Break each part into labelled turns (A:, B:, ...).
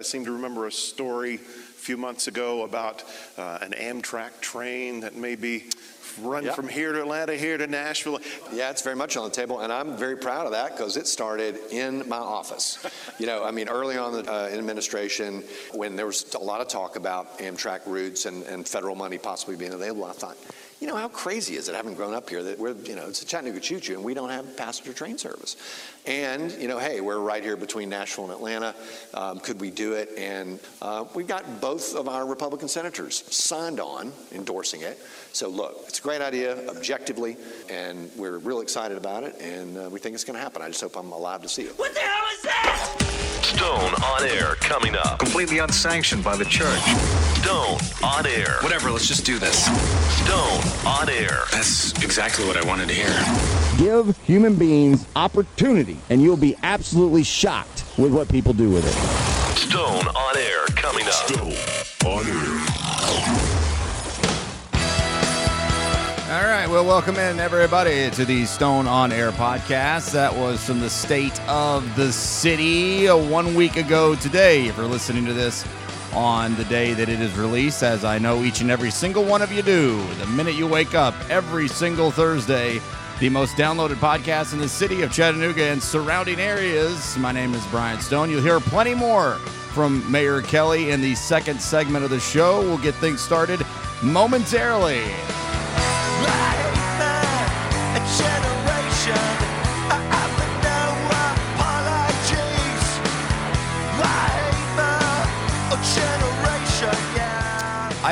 A: I seem to remember a story a few months ago about uh, an Amtrak train that maybe run
B: Yep.
A: from here to Atlanta, here to Nashville.
B: Yeah, it's very much on the table, and I'm very proud of that because it started in my office. you know, I mean, early on in, uh, administration, when there was a lot of talk about Amtrak routes and, and federal money possibly being available, I thought, you know, how crazy is it, having grown up here, that we're, you know, it's a Chattanooga choo choo, and we don't have passenger train service. And, you know, hey, we're right here between Nashville and Atlanta. Um, could we do it? And uh, we've got both of our Republican senators signed on endorsing it. So, look, it's a great idea objectively, and we're real excited about it, and uh, we think it's going to happen. I just hope I'm alive to see it.
C: What the hell is that?
D: Stone on air coming up.
E: completely unsanctioned by the church.
D: Stone on air.
E: Whatever, let's just do this.
D: Stone on air.
E: That's exactly what I wanted to hear.
F: Give human beings opportunity, and you'll be absolutely shocked with what people do with it.
D: Stone on air coming up. Stone on air.
G: Right, well, welcome in everybody to the Stone on Air podcast. That was from the state of the city uh, one week ago today. If you're listening to this on the day that it is released, as I know each and every single one of you do, the minute you wake up every single Thursday, the most downloaded podcast in the city of Chattanooga and surrounding areas. My name is Brian Stone. You'll hear plenty more from Mayor Kelly in the second segment of the show. We'll get things started momentarily.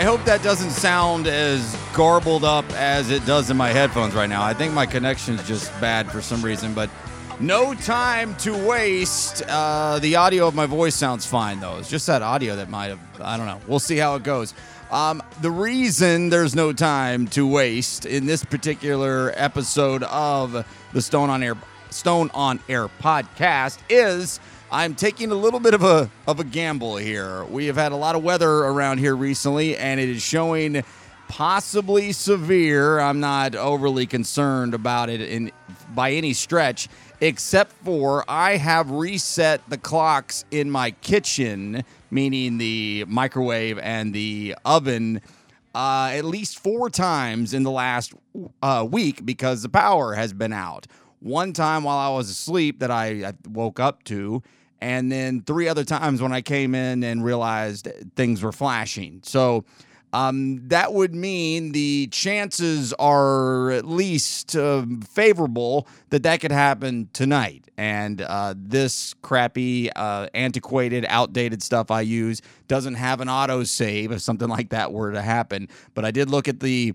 G: I hope that doesn't sound as garbled up as it does in my headphones right now. I think my connection's just bad for some reason, but no time to waste. Uh, the audio of my voice sounds fine, though. It's just that audio that might have, I don't know. We'll see how it goes. Um, the reason there's no time to waste in this particular episode of the Stone on Air Stone on Air podcast is I'm taking a little bit of a of a gamble here. We have had a lot of weather around here recently, and it is showing possibly severe. I'm not overly concerned about it in by any stretch, except for I have reset the clocks in my kitchen, meaning the microwave and the oven, uh, at least four times in the last uh, week because the power has been out. One time while I was asleep that I, I woke up to, and then three other times when I came in and realized things were flashing. So um, that would mean the chances are at least uh, favorable that that could happen tonight. And uh, this crappy, uh, antiquated, outdated stuff I use doesn't have an auto save if something like that were to happen. But I did look at the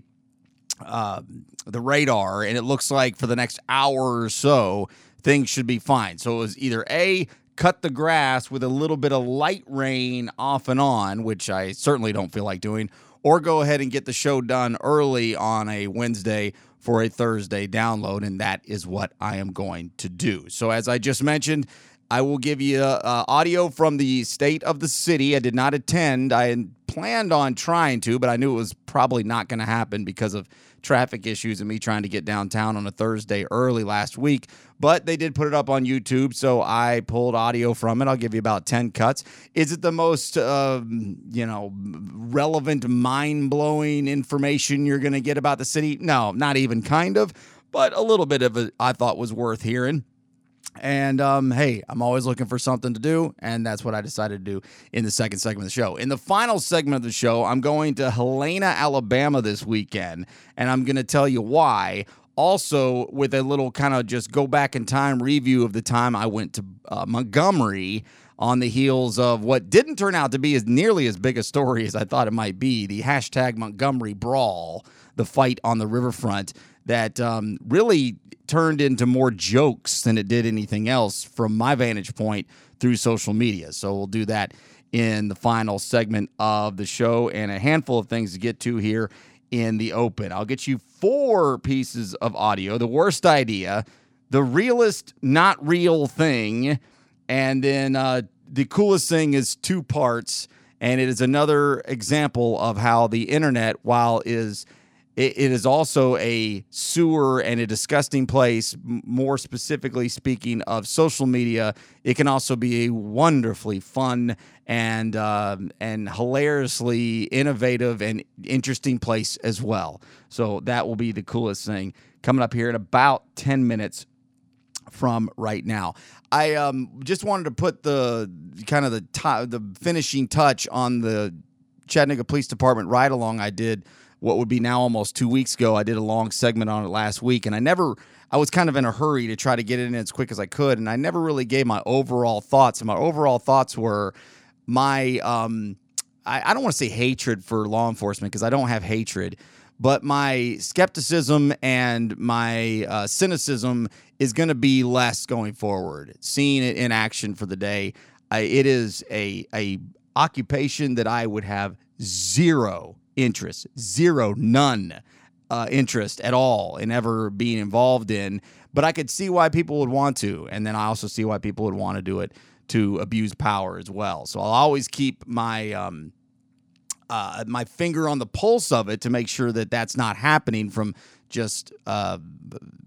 G: uh, the radar, and it looks like for the next hour or so, things should be fine. So it was either A, cut the grass with a little bit of light rain off and on, which I certainly don't feel like doing, or go ahead and get the show done early on a Wednesday for a Thursday download. And that is what I am going to do. So, as I just mentioned, I will give you uh, audio from the state of the city. I did not attend. I planned on trying to, but I knew it was probably not going to happen because of traffic issues and me trying to get downtown on a Thursday early last week. But they did put it up on YouTube, so I pulled audio from it. I'll give you about 10 cuts. Is it the most, um, you know, relevant, mind blowing information you're going to get about the city? No, not even kind of, but a little bit of it I thought was worth hearing. And um, hey, I'm always looking for something to do, and that's what I decided to do in the second segment of the show. In the final segment of the show, I'm going to Helena, Alabama this weekend, and I'm going to tell you why. Also, with a little kind of just go back in time review of the time I went to uh, Montgomery on the heels of what didn't turn out to be as nearly as big a story as I thought it might be the hashtag Montgomery Brawl, the fight on the riverfront that um, really turned into more jokes than it did anything else from my vantage point through social media. So we'll do that in the final segment of the show and a handful of things to get to here in the open. I'll get you four pieces of audio. The worst idea, the realest, not real thing, and then uh, the coolest thing is two parts, and it is another example of how the internet, while is it, it is also a sewer and a disgusting place. More specifically, speaking of social media, it can also be a wonderfully fun and um, and hilariously innovative and interesting place as well. So that will be the coolest thing coming up here in about ten minutes from right now. I um, just wanted to put the kind of the the finishing touch on the Chattanooga Police Department ride along I did what would be now almost two weeks ago. I did a long segment on it last week, and I never. I was kind of in a hurry to try to get it in as quick as I could, and I never really gave my overall thoughts. And my overall thoughts were my um, I, I don't want to say hatred for law enforcement because I don't have hatred, but my skepticism and my uh, cynicism is going to be less going forward. Seeing it in action for the day, I, it is a a occupation that I would have zero interest, zero, none uh, interest at all in ever being involved in. But I could see why people would want to, and then I also see why people would want to do it to abuse power as well. So I'll always keep my um, uh, my finger on the pulse of it to make sure that that's not happening from just uh,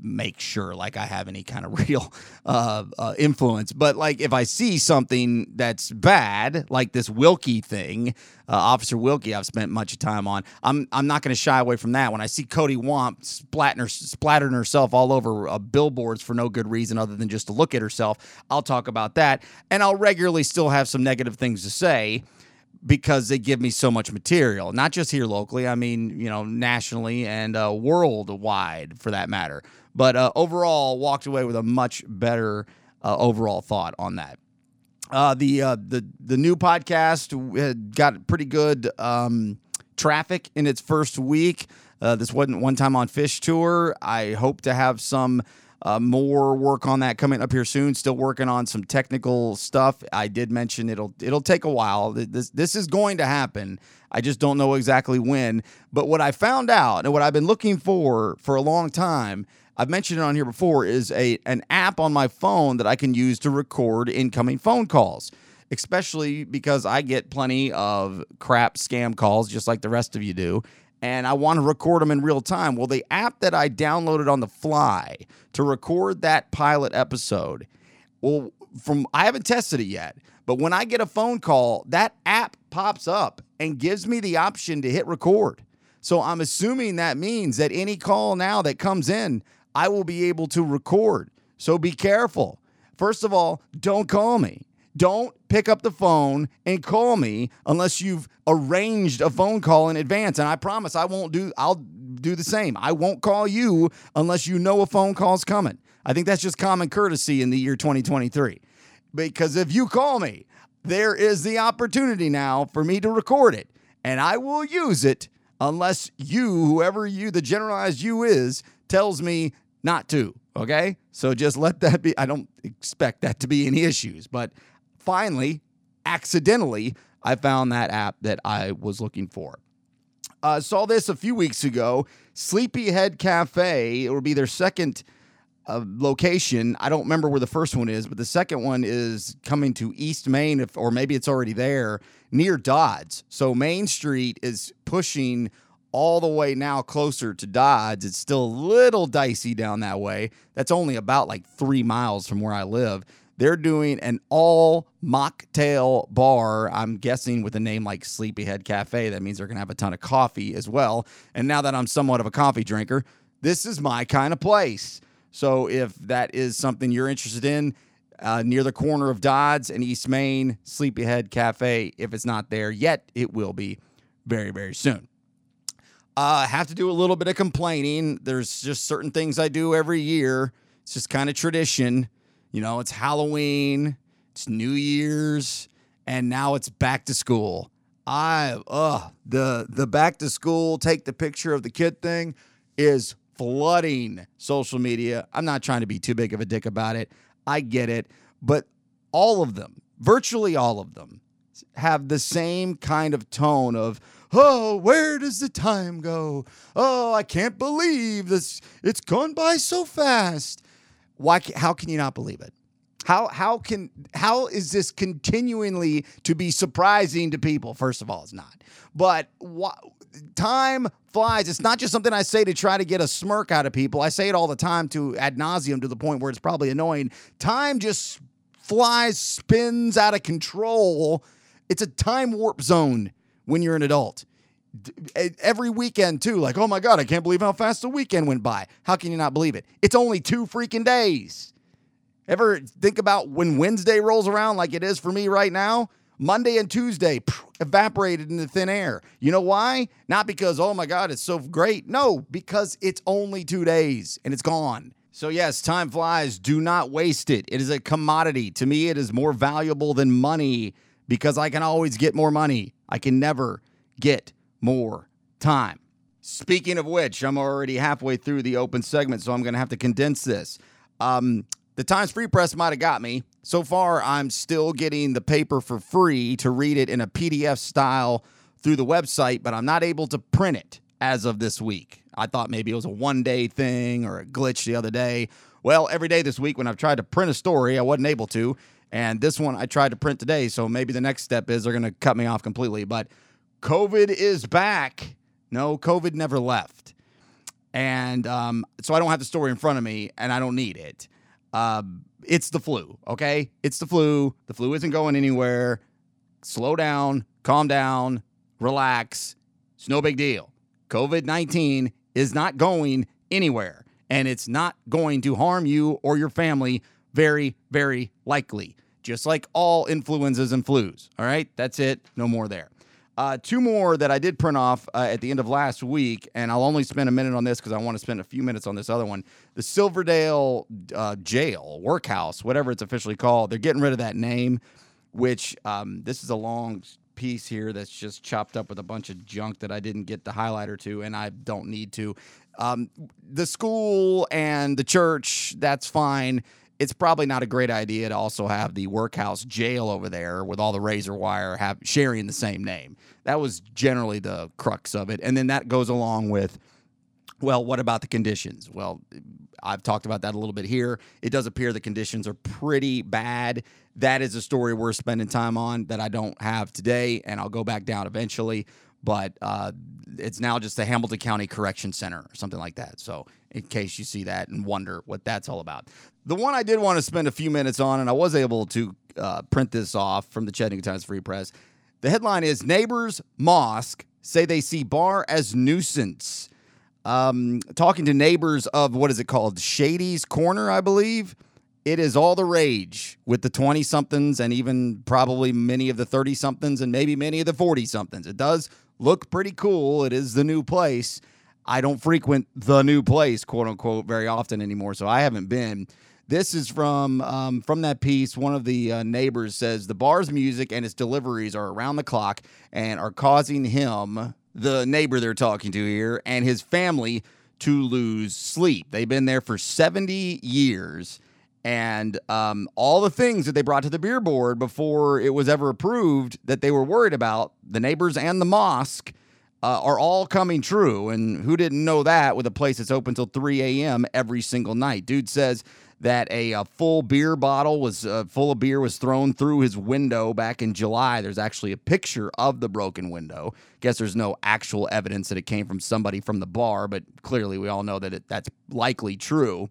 G: make sure like I have any kind of real uh, uh, influence. But like if I see something that's bad, like this Wilkie thing, uh, Officer Wilkie, I've spent much time on. I'm I'm not going to shy away from that. When I see Coty Wamp splatting, her, splattering herself all over uh, billboards for no good reason other than just to look at herself, I'll talk about that, and I'll regularly still have some negative things to say because they give me so much material, not just here locally, I mean, you know, nationally and uh, worldwide for that matter. But uh, overall, walked away with a much better uh, overall thought on that. Uh, the uh, the the new podcast got pretty good um, traffic in its first week. Uh, this wasn't one time on Fish Tour. I hope to have some uh, more work on that coming up here soon. Still working on some technical stuff. I did mention it'll it'll take a while. This this is going to happen. I just don't know exactly when. But what I found out and what I've been looking for for a long time, I've mentioned it on here before, is a an app on my phone that I can use to record incoming phone calls. Especially because I get plenty of crap scam calls, just like the rest of you do and I want to record them in real time. Well, the app that I downloaded on the fly to record that pilot episode, well, from I haven't tested it yet, but when I get a phone call, that app pops up and gives me the option to hit record. So I'm assuming that means that any call now that comes in, I will be able to record. So be careful. First of all, don't call me. Don't pick up the phone and call me unless you've arranged a phone call in advance. And I promise I won't do, I'll do the same. I won't call you unless you know a phone call's coming. I think that's just common courtesy in the year 2023. Because if you call me, there is the opportunity now for me to record it. And I will use it unless you, whoever you, the generalized you is, tells me not to. Okay. So just let that be. I don't expect that to be any issues, but finally, accidentally, I found that app that I was looking for. Uh, saw this a few weeks ago. Sleepyhead Cafe. It will be their second uh, location. I don't remember where the first one is, but the second one is coming to East Main, if, or maybe it's already there near Dodds. So Main Street is pushing all the way now closer to Dodds. It's still a little dicey down that way. That's only about like three miles from where I live. They're doing an all mocktail bar. I'm guessing with a name like Sleepyhead Cafe. That means they're going to have a ton of coffee as well. And now that I'm somewhat of a coffee drinker, this is my kind of place. So if that is something you're interested in, uh, near the corner of Dodds and East Main, Sleepyhead Cafe. If it's not there yet, it will be very, very soon. Uh, have to do a little bit of complaining. There's just certain things I do every year. It's just kind of tradition. You know, it's Halloween, it's New Year's, and now it's back to school. I uh the the back to school take the picture of the kid thing is flooding social media. I'm not trying to be too big of a dick about it. I get it, but all of them, virtually all of them have the same kind of tone of oh where does the time go oh i can't believe this it's gone by so fast why how can you not believe it How how can how is this continually to be surprising to people? First of all, it's not. But time flies. It's not just something I say to try to get a smirk out of people. I say it all the time to ad nauseum to the point where it's probably annoying. Time just flies, spins out of control. It's a time warp zone when you're an adult. Every weekend, too. Like, oh my God, I can't believe how fast the weekend went by. How can you not believe it? It's only two freaking days. Ever think about when Wednesday rolls around like it is for me right now? Monday and Tuesday phew, evaporated into thin air. You know why? Not because, oh my God, it's so great. No, because it's only two days and it's gone. So, yes, time flies. Do not waste it. It is a commodity. To me, it is more valuable than money because I can always get more money. I can never get more time. Speaking of which, I'm already halfway through the open segment, so I'm going to have to condense this. Um, the Times Free Press might have got me. So far, I'm still getting the paper for free to read it in a PDF style through the website, but I'm not able to print it as of this week. I thought maybe it was a one day thing or a glitch the other day. Well, every day this week when I've tried to print a story, I wasn't able to. And this one I tried to print today, so maybe the next step is they're going to cut me off completely. But COVID is back. No, COVID never left. And um, so I don't have the story in front of me and I don't need it. Um, it's the flu, okay? It's the flu. The flu isn't going anywhere. Slow down, calm down, relax. It's no big deal. COVID 19 is not going anywhere and it's not going to harm you or your family very, very likely. Just like all influenzas and flus. All right? That's it. No more there. Uh, two more that I did print off uh, at the end of last week, and I'll only spend a minute on this because I want to spend a few minutes on this other one. The Silverdale uh, Jail, Workhouse, whatever it's officially called, they're getting rid of that name, which um, this is a long piece here that's just chopped up with a bunch of junk that I didn't get the highlighter to, and I don't need to. Um, the school and the church, that's fine it's probably not a great idea to also have the workhouse jail over there with all the razor wire have sharing the same name. That was generally the crux of it. And then that goes along with well, what about the conditions? Well, I've talked about that a little bit here. It does appear the conditions are pretty bad. That is a story we're spending time on that I don't have today, and I'll go back down eventually. But uh, it's now just the Hamilton County Correction Center or something like that. So, in case you see that and wonder what that's all about. The one I did want to spend a few minutes on, and I was able to uh, print this off from the Chattanooga Times Free Press. The headline is Neighbors Mosque say they see bar as nuisance. Um, talking to neighbors of what is it called? Shady's Corner, I believe. It is all the rage with the 20 somethings and even probably many of the 30 somethings and maybe many of the 40 somethings. It does look pretty cool. It is the new place. I don't frequent the new place, quote unquote, very often anymore, so I haven't been. This is from um, from that piece. One of the uh, neighbors says the bar's music and its deliveries are around the clock and are causing him, the neighbor they're talking to here, and his family to lose sleep. They've been there for 70 years. And um, all the things that they brought to the beer board before it was ever approved that they were worried about, the neighbors and the mosque, uh, are all coming true. And who didn't know that with a place that's open till 3 a.m. every single night? Dude says that a, a full beer bottle was uh, full of beer was thrown through his window back in July. There's actually a picture of the broken window. Guess there's no actual evidence that it came from somebody from the bar, but clearly we all know that it, that's likely true.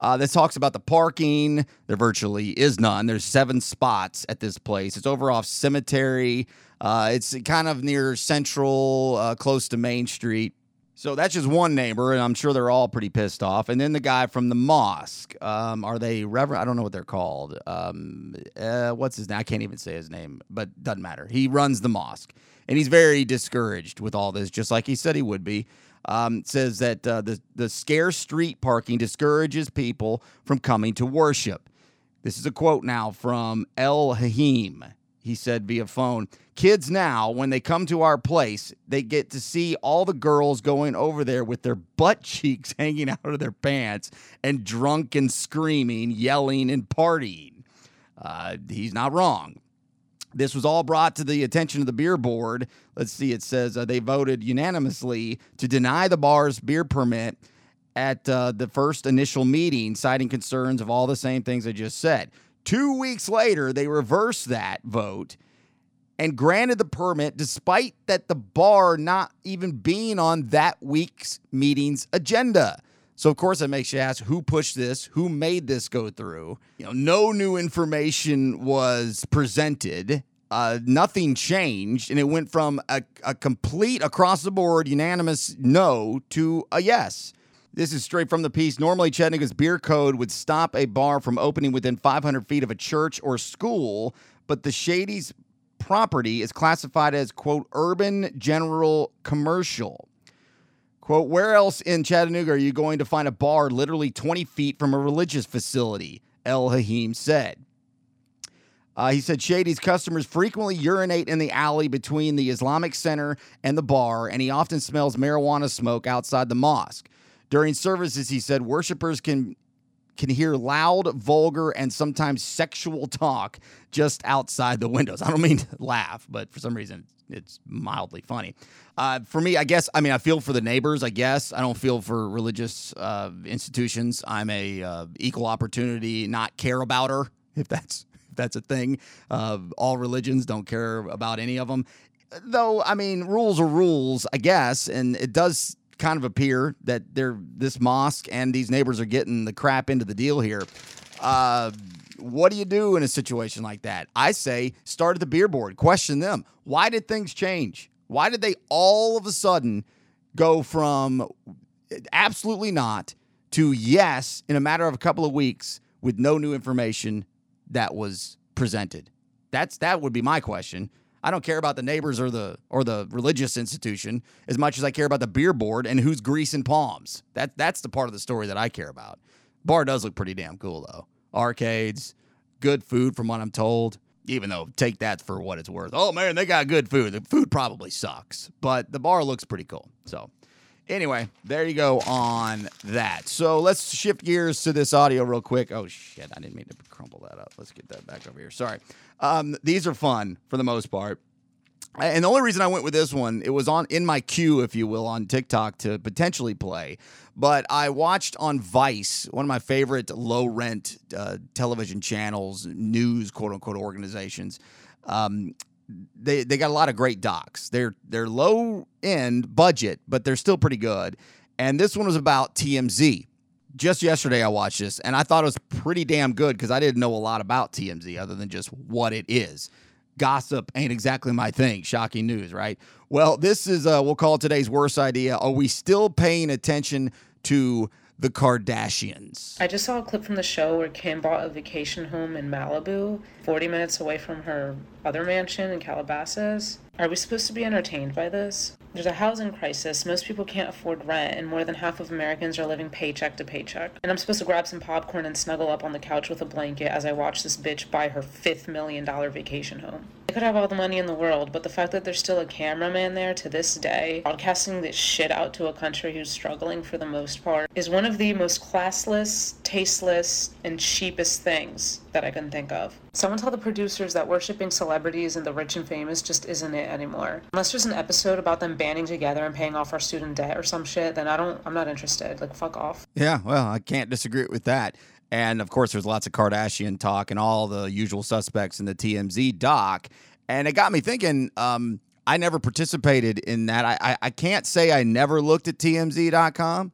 G: Uh, this talks about the parking. There virtually is none. There's seven spots at this place. It's over off Cemetery. Uh, it's kind of near Central, uh, close to Main Street. So that's just one neighbor, and I'm sure they're all pretty pissed off. And then the guy from the mosque. Um, are they Reverend? I don't know what they're called. Um, uh, what's his name? I can't even say his name, but doesn't matter. He runs the mosque, and he's very discouraged with all this, just like he said he would be. Um, says that uh, the the scarce street parking discourages people from coming to worship. This is a quote now from El Hahim. He said via phone, kids now, when they come to our place, they get to see all the girls going over there with their butt cheeks hanging out of their pants and drunk and screaming, yelling, and partying. Uh, he's not wrong. This was all brought to the attention of the beer board. Let's see, it says uh, they voted unanimously to deny the bar's beer permit at uh, the first initial meeting, citing concerns of all the same things I just said. Two weeks later, they reversed that vote and granted the permit despite that the bar not even being on that week's meeting's agenda. So of course it makes you ask who pushed this, who made this go through. You know, no new information was presented. Uh, nothing changed, and it went from a, a complete across the board unanimous no to a yes. This is straight from the piece. Normally, Chattanooga's beer code would stop a bar from opening within 500 feet of a church or school, but the Shady's property is classified as, quote, urban general commercial. Quote, where else in Chattanooga are you going to find a bar literally 20 feet from a religious facility? El Haim said. Uh, he said Shady's customers frequently urinate in the alley between the Islamic Center and the bar, and he often smells marijuana smoke outside the mosque. During services, he said worshipers can can hear loud, vulgar, and sometimes sexual talk just outside the windows. I don't mean to laugh, but for some reason it's mildly funny. Uh, for me, I guess, I mean, I feel for the neighbors, I guess. I don't feel for religious uh, institutions. I'm a uh, equal opportunity, not care about her, if that's if that's a thing. Uh, all religions don't care about any of them. Though, I mean, rules are rules, I guess, and it does kind of appear that they're this mosque and these neighbors are getting the crap into the deal here. Uh, what do you do in a situation like that? I say start at the beer board, question them. Why did things change? Why did they all of a sudden go from absolutely not to yes in a matter of a couple of weeks with no new information that was presented? That's that would be my question. I don't care about the neighbors or the or the religious institution as much as I care about the beer board and who's greasing palms. That that's the part of the story that I care about. Bar does look pretty damn cool though. Arcades, good food from what I'm told. Even though take that for what it's worth. Oh man, they got good food. The food probably sucks, but the bar looks pretty cool. So Anyway, there you go on that. So let's shift gears to this audio real quick. Oh shit, I didn't mean to crumple that up. Let's get that back over here. Sorry. Um, these are fun for the most part. And the only reason I went with this one, it was on in my queue, if you will, on TikTok to potentially play. But I watched on Vice, one of my favorite low rent uh, television channels, news quote unquote organizations. Um, they they got a lot of great docs. They're they're low end budget, but they're still pretty good. And this one was about TMZ. Just yesterday I watched this and I thought it was pretty damn good because I didn't know a lot about TMZ other than just what it is. Gossip ain't exactly my thing. Shocking news, right? Well, this is uh, we'll call today's worst idea. Are we still paying attention to the Kardashians?
H: I just saw a clip from the show where Kim bought a vacation home in Malibu, 40 minutes away from her other mansion in Calabasas. Are we supposed to be entertained by this? There's a housing crisis, most people can't afford rent, and more than half of Americans are living paycheck to paycheck. And I'm supposed to grab some popcorn and snuggle up on the couch with a blanket as I watch this bitch buy her fifth million dollar vacation home. I could have all the money in the world, but the fact that there's still a cameraman there to this day, broadcasting this shit out to a country who's struggling for the most part, is one of the most classless, tasteless, and cheapest things that I can think of. Someone tell the producers that worshipping celebrities and the rich and famous just isn't it anymore. Unless there's an episode about them banding together and paying off our student debt or some shit, then I don't I'm not interested. Like fuck off.
G: Yeah, well, I can't disagree with that. And of course, there's lots of Kardashian talk and all the usual suspects in the TMZ doc. And it got me thinking. Um, I never participated in that. I, I, I can't say I never looked at TMZ.com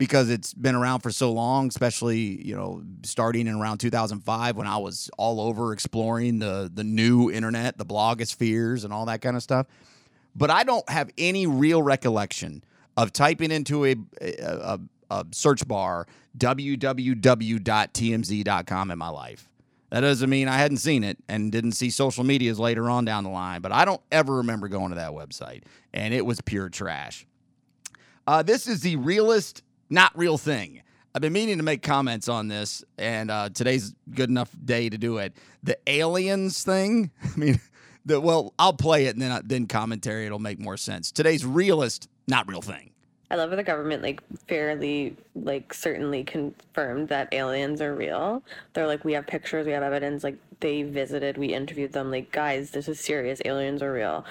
G: because it's been around for so long, especially you know starting in around 2005 when I was all over exploring the the new internet, the blogospheres, and all that kind of stuff. But I don't have any real recollection of typing into a a, a search bar www.tmz.com in my life. That doesn't mean I hadn't seen it and didn't see social medias later on down the line, but I don't ever remember going to that website, and it was pure trash. Uh, this is the realest not real thing. I've been meaning to make comments on this, and uh, today's good enough day to do it. The aliens thing. I mean, the well, I'll play it and then then commentary. It'll make more sense. Today's realist, not real thing.
I: I love how the government like fairly like certainly confirmed that aliens are real. They're like we have pictures, we have evidence. Like they visited, we interviewed them. Like guys, this is serious. Aliens are real.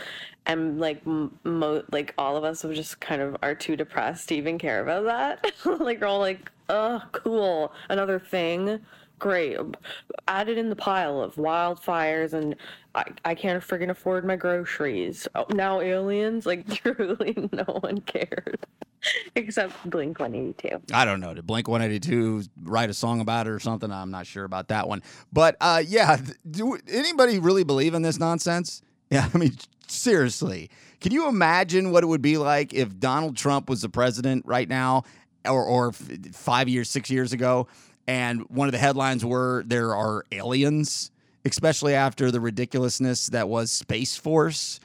I: And like mo- like all of us were just kind of are too depressed to even care about that. like we're all like, oh, cool, another thing. Great. Add it in the pile of wildfires and I, I can't friggin' afford my groceries. Oh, now aliens? Like, truly, no one cared. Except Blink 182.
G: I don't know. Did Blink 182 write a song about it or something? I'm not sure about that one. But uh, yeah, do anybody really believe in this nonsense? Yeah, I mean, seriously. Can you imagine what it would be like if Donald Trump was the president right now or, or five years, six years ago? And one of the headlines were there are aliens, especially after the ridiculousness that was Space Force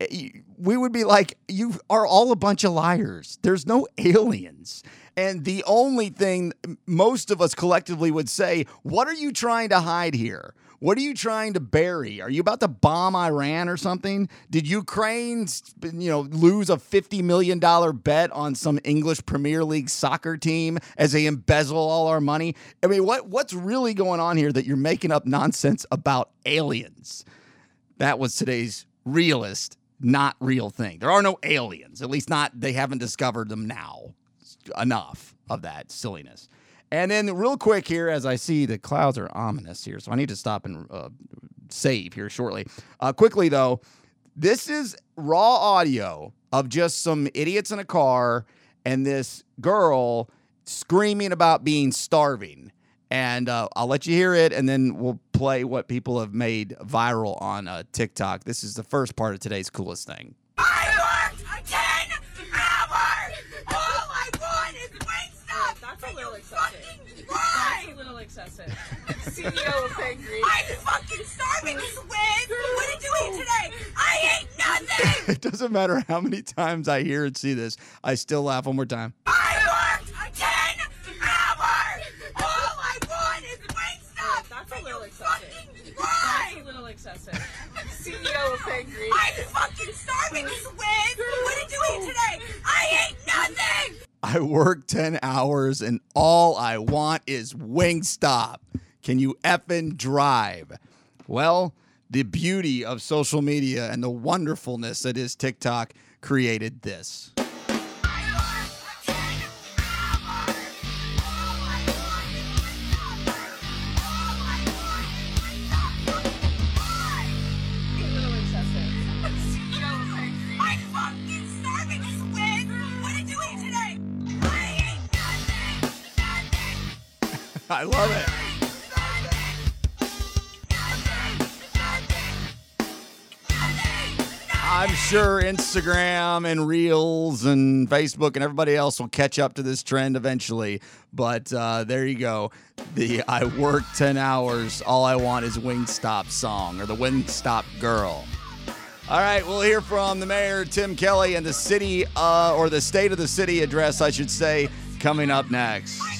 G: eh, we would be like, you are all a bunch of liars. There's no aliens. And the only thing most of us collectively would say, what are you trying to hide here? What are you trying to bury? Are you about to bomb Iran or something? Did Ukraine, you know, lose a $50 million bet on some English Premier League soccer team as they embezzle all our money? I mean, what what's really going on here that you're making up nonsense about aliens? That was today's realist not real thing. There are no aliens, at least not they haven't discovered them now. Enough of that silliness. And then real quick here, as I see the clouds are ominous here, so I need to stop and uh, save here shortly. Uh, quickly though, this is raw audio of just some idiots in a car and this girl screaming about being starving and uh, I'll let you hear it, and then we'll play what people have made viral on uh, TikTok. This is the first part of today's coolest thing.
C: That's a little excessive. CEO of Angry. I'm fucking starving, Swin! What did you eat today? I ate nothing!
G: it doesn't matter how many times I hear and see this, I still laugh one more time.
C: I worked 10 hours! All I want is Wingstop! That's a little excessive. Why? That's a little excessive. CEO of Angry. I'm fucking starving, Swin! What did you eat today? I ate nothing!
G: I work 10 hours and all I want is Wingstop. Can you effing drive? Well, the beauty of social media and the wonderfulness that is TikTok created this.
C: I
G: love it. I'm sure Instagram and Reels and Facebook and everybody else will catch up to this trend eventually. But uh, there you go. The I work 10 hours, all I want is Wingstop song or the Wingstop girl. All right, we'll hear from the mayor, Tim Kelly, and the city, uh, or the state of the city address, I should say, coming up next.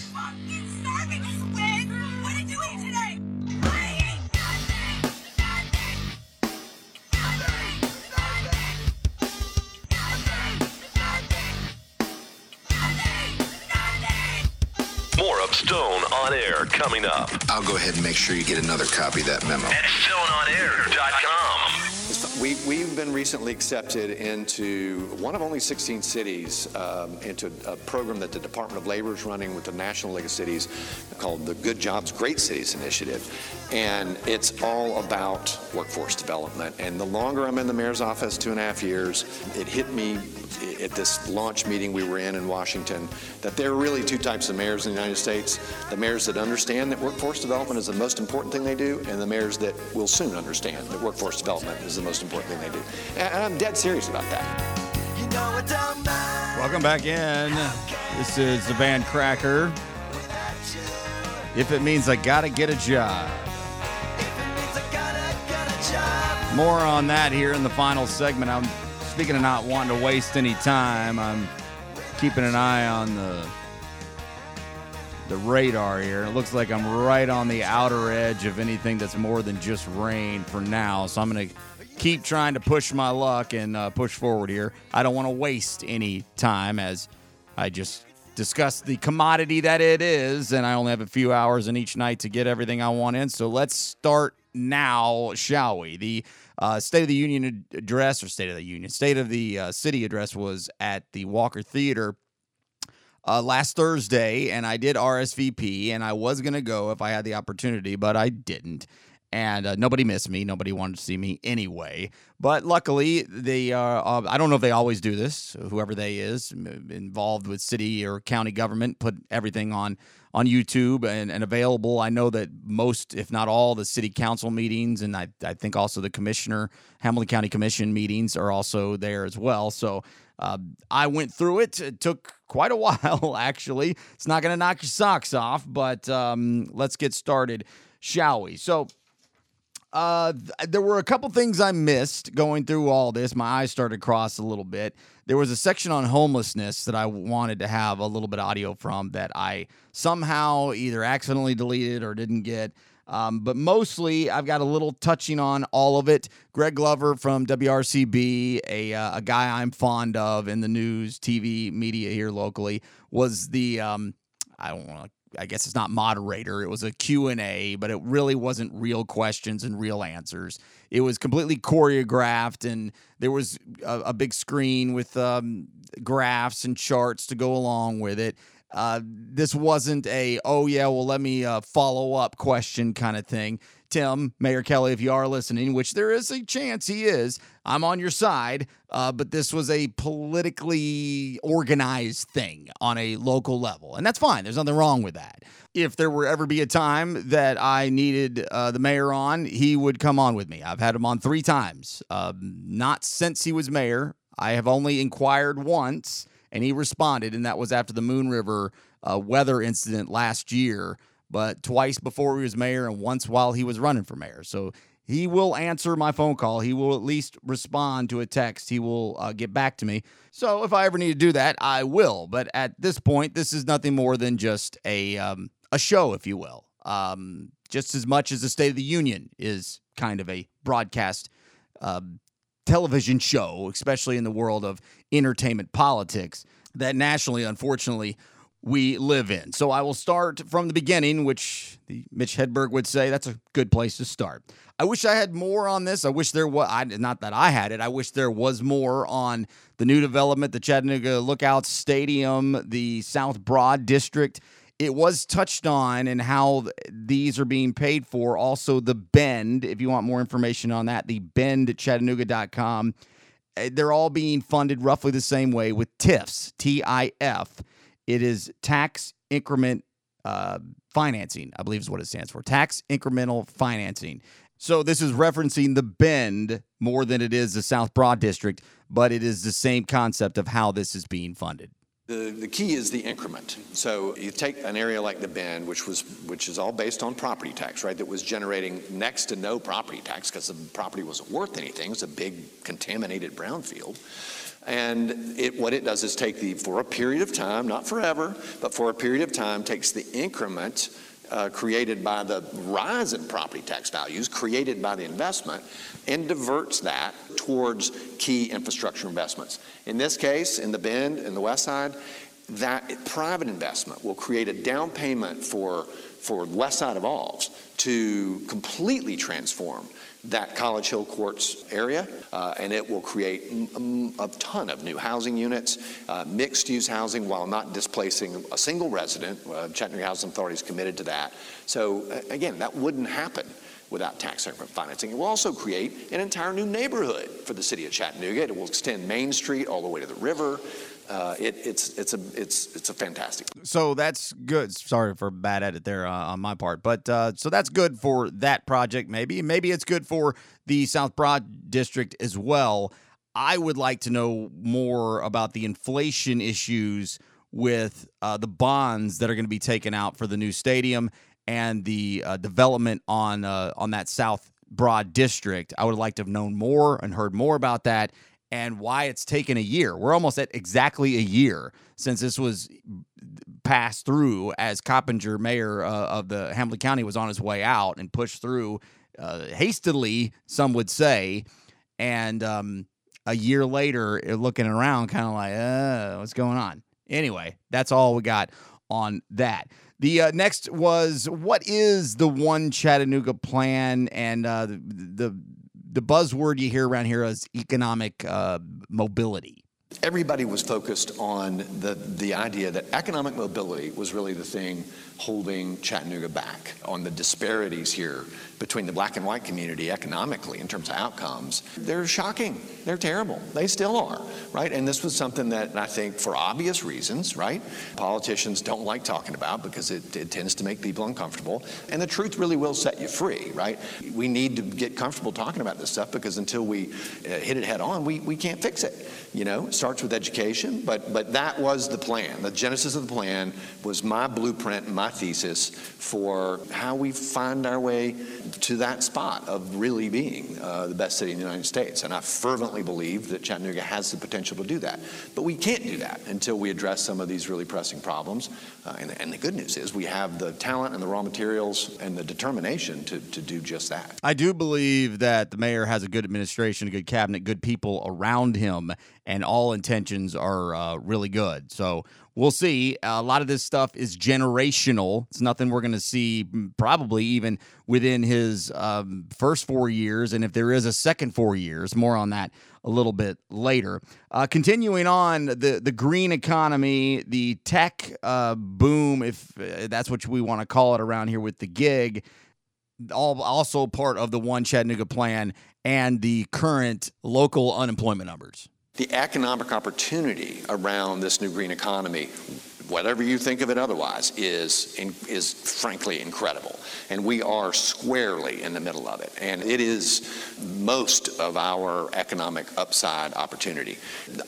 D: Stone on Air coming up
J: I'll go ahead and make sure you get another copy of that memo.
D: at StoneOnAir.com.
B: We, we've been recently accepted into one of only 16 cities um, into a program that the Department of Labor is running with the National League of Cities called the Good Jobs, Great Cities Initiative. And it's all about workforce development. And the longer I'm in the mayor's office, two and a half years, it hit me at this launch meeting we were in in Washington that there are really two types of mayors in the United States the mayors that understand that workforce development is the most important thing they do, and the mayors that will soon understand that workforce development is the most important thing they do. And I'm dead serious about that.
G: Welcome back in. This is the band Cracker. If it means I gotta get a job. More on that here in the final segment. I'm speaking of not wanting to waste any time. I'm keeping an eye on the the radar here. It looks like I'm right on the outer edge of anything that's more than just rain for now. So I'm going to keep trying to push my luck and uh, push forward here. I don't want to waste any time as I just discussed the commodity that it is, and I only have a few hours in each night to get everything I want in. So let's start now, shall we? The uh, State of the Union address, or State of the Union, State of the uh, City address was at the Walker Theater uh, last Thursday, and I did RSVP, and I was going to go if I had the opportunity, but I didn't. And uh, nobody missed me. Nobody wanted to see me anyway. But luckily, they uh, uh, I don't know if they always do this. Whoever they is involved with city or county government put everything on on YouTube and, and available. I know that most, if not all, the city council meetings and I, I think also the commissioner, Hamilton County Commission meetings are also there as well. So uh, I went through it. It took quite a while, actually. It's not going to knock your socks off, but um, let's get started, shall we? So, uh, th- there were a couple things I missed going through all this. My eyes started cross a little bit. There was a section on homelessness that I wanted to have a little bit of audio from that I somehow either accidentally deleted or didn't get. Um, but mostly, I've got a little touching on all of it. Greg Glover from WRCB, a, uh, a guy I'm fond of in the news, TV, media here locally, was the um, I don't want to I guess it's not moderator. It was a Q&A, but it really wasn't real questions and real answers. It was completely choreographed and there was a, a big screen with um, graphs and charts to go along with it. Uh, this wasn't a, oh, yeah, well, let me uh, follow up question kind of thing. Tim, Mayor Kelly, if you are listening, which there is a chance he is, I'm on your side. Uh, but this was a politically organized thing on a local level. And that's fine. There's nothing wrong with that. If there were ever be a time that I needed uh, the mayor on, he would come on with me. I've had him on three times, um, not since he was mayor. I have only inquired once and he responded, and that was after the Moon River uh, weather incident last year, but twice before he was mayor and once while he was running for mayor. So he will answer my phone call. He will at least respond to a text. He will uh, get back to me. So if I ever need to do that, I will. But at this point, this is nothing more than just a um, a show, if you will. Um, just as much as the State of the Union is kind of a broadcast uh, television show, especially in the world of entertainment politics, that nationally, unfortunately, we live in. So I will start from the beginning, which the Mitch Hedberg would say that's a good place to start. I wish I had more on this. I wish there was I, not that I had it. I wish there was more on the new development, the Chattanooga Lookout Stadium, the South Broad District it was touched on and how these are being paid for. Also, the Bend, if you want more information on that, the Bend at Chattanooga.com. Eh, they're all being funded roughly the same way with TIFs, T I F. It is tax increment uh, financing, I believe is what it stands for tax incremental financing. So, this is referencing the Bend more than it is the South Broad District, but it is the same concept of how this is being funded.
B: The, the key is the increment. So you take an area like the Bend, which was which is all based on property tax, right? That was generating next to no property tax because the property wasn't worth anything. It's a big contaminated brownfield. And it, what it does is take the, for a period of time, not forever, but for a period of time, takes the increment uh, created by the rise in property tax values, created by the investment, and diverts that towards key infrastructure investments. In this case, in the Bend, in the West Side, that private investment will create a down payment for, for Westside Evolves to completely transform that College Hill Courts area, uh, and it will create a ton of new housing units, uh, mixed use housing, while not displacing a single resident. Uh, Chattanooga Housing Authority is committed to that. So, again, that wouldn't happen without tax increment financing. It will also create an entire new neighborhood for the city of Chattanooga. It will extend Main Street all the way to the river. Uh, it, it's it's a it's it's a fantastic.
G: So that's good. Sorry for bad edit there uh, on my part, but uh, so that's good for that project. Maybe maybe it's good for the South Broad district as well. I would like to know more about the inflation issues with uh, the bonds that are going to be taken out for the new stadium and the uh, development on uh, on that South Broad district. I would like to have known more and heard more about that and why it's taken a year. We're almost at exactly a year since this was passed through as Coppinger, mayor uh, of the Hamilton County, was on his way out and pushed through uh, hastily, some would say. And um, a year later, looking around, kind of like, uh, what's going on? Anyway, that's all we got on that. The uh, next was what is the one Chattanooga plan and uh, the, the the buzzword you hear around here is economic uh, mobility.
B: Everybody was focused on the, the idea that economic mobility was really the thing holding Chattanooga back, on the disparities here between the black and white community economically in terms of outcomes. They're shocking. They're terrible. They still are, right? And this was something that I think, for obvious reasons, right, politicians don't like talking about because it, it tends to make people uncomfortable. And the truth really will set you free, right? We need to get comfortable talking about this stuff because until we uh, hit it head on, we, we can't fix it. You know, it starts with education, but, but that was the plan. The genesis of the plan was my blueprint my thesis for how we find our way to that spot of really being uh, the best city in the United States. And I fervently believe that Chattanooga has the potential to do that. But we can't do that until we address some of these really pressing problems. Uh, and, and, the good news is we have the talent and the raw materials and the determination to, to do just that.
G: I do believe that the mayor has a good administration, a good cabinet, good people around him, and all intentions are uh, really good. So we'll see. A lot of this stuff is generational. It's nothing we're going to see probably even within his um, first four years. And if there is a second four years, more on that a little bit later. Uh, continuing on, the, the green economy, the tech uh, boom, if uh, that's what we want to call it around here with the gig, all also part of the One Chattanooga plan and the current local unemployment numbers
B: the economic opportunity around this new green economy whatever you think of it otherwise, is, is frankly incredible. And we are squarely in the middle of it. And it is most of our economic upside opportunity.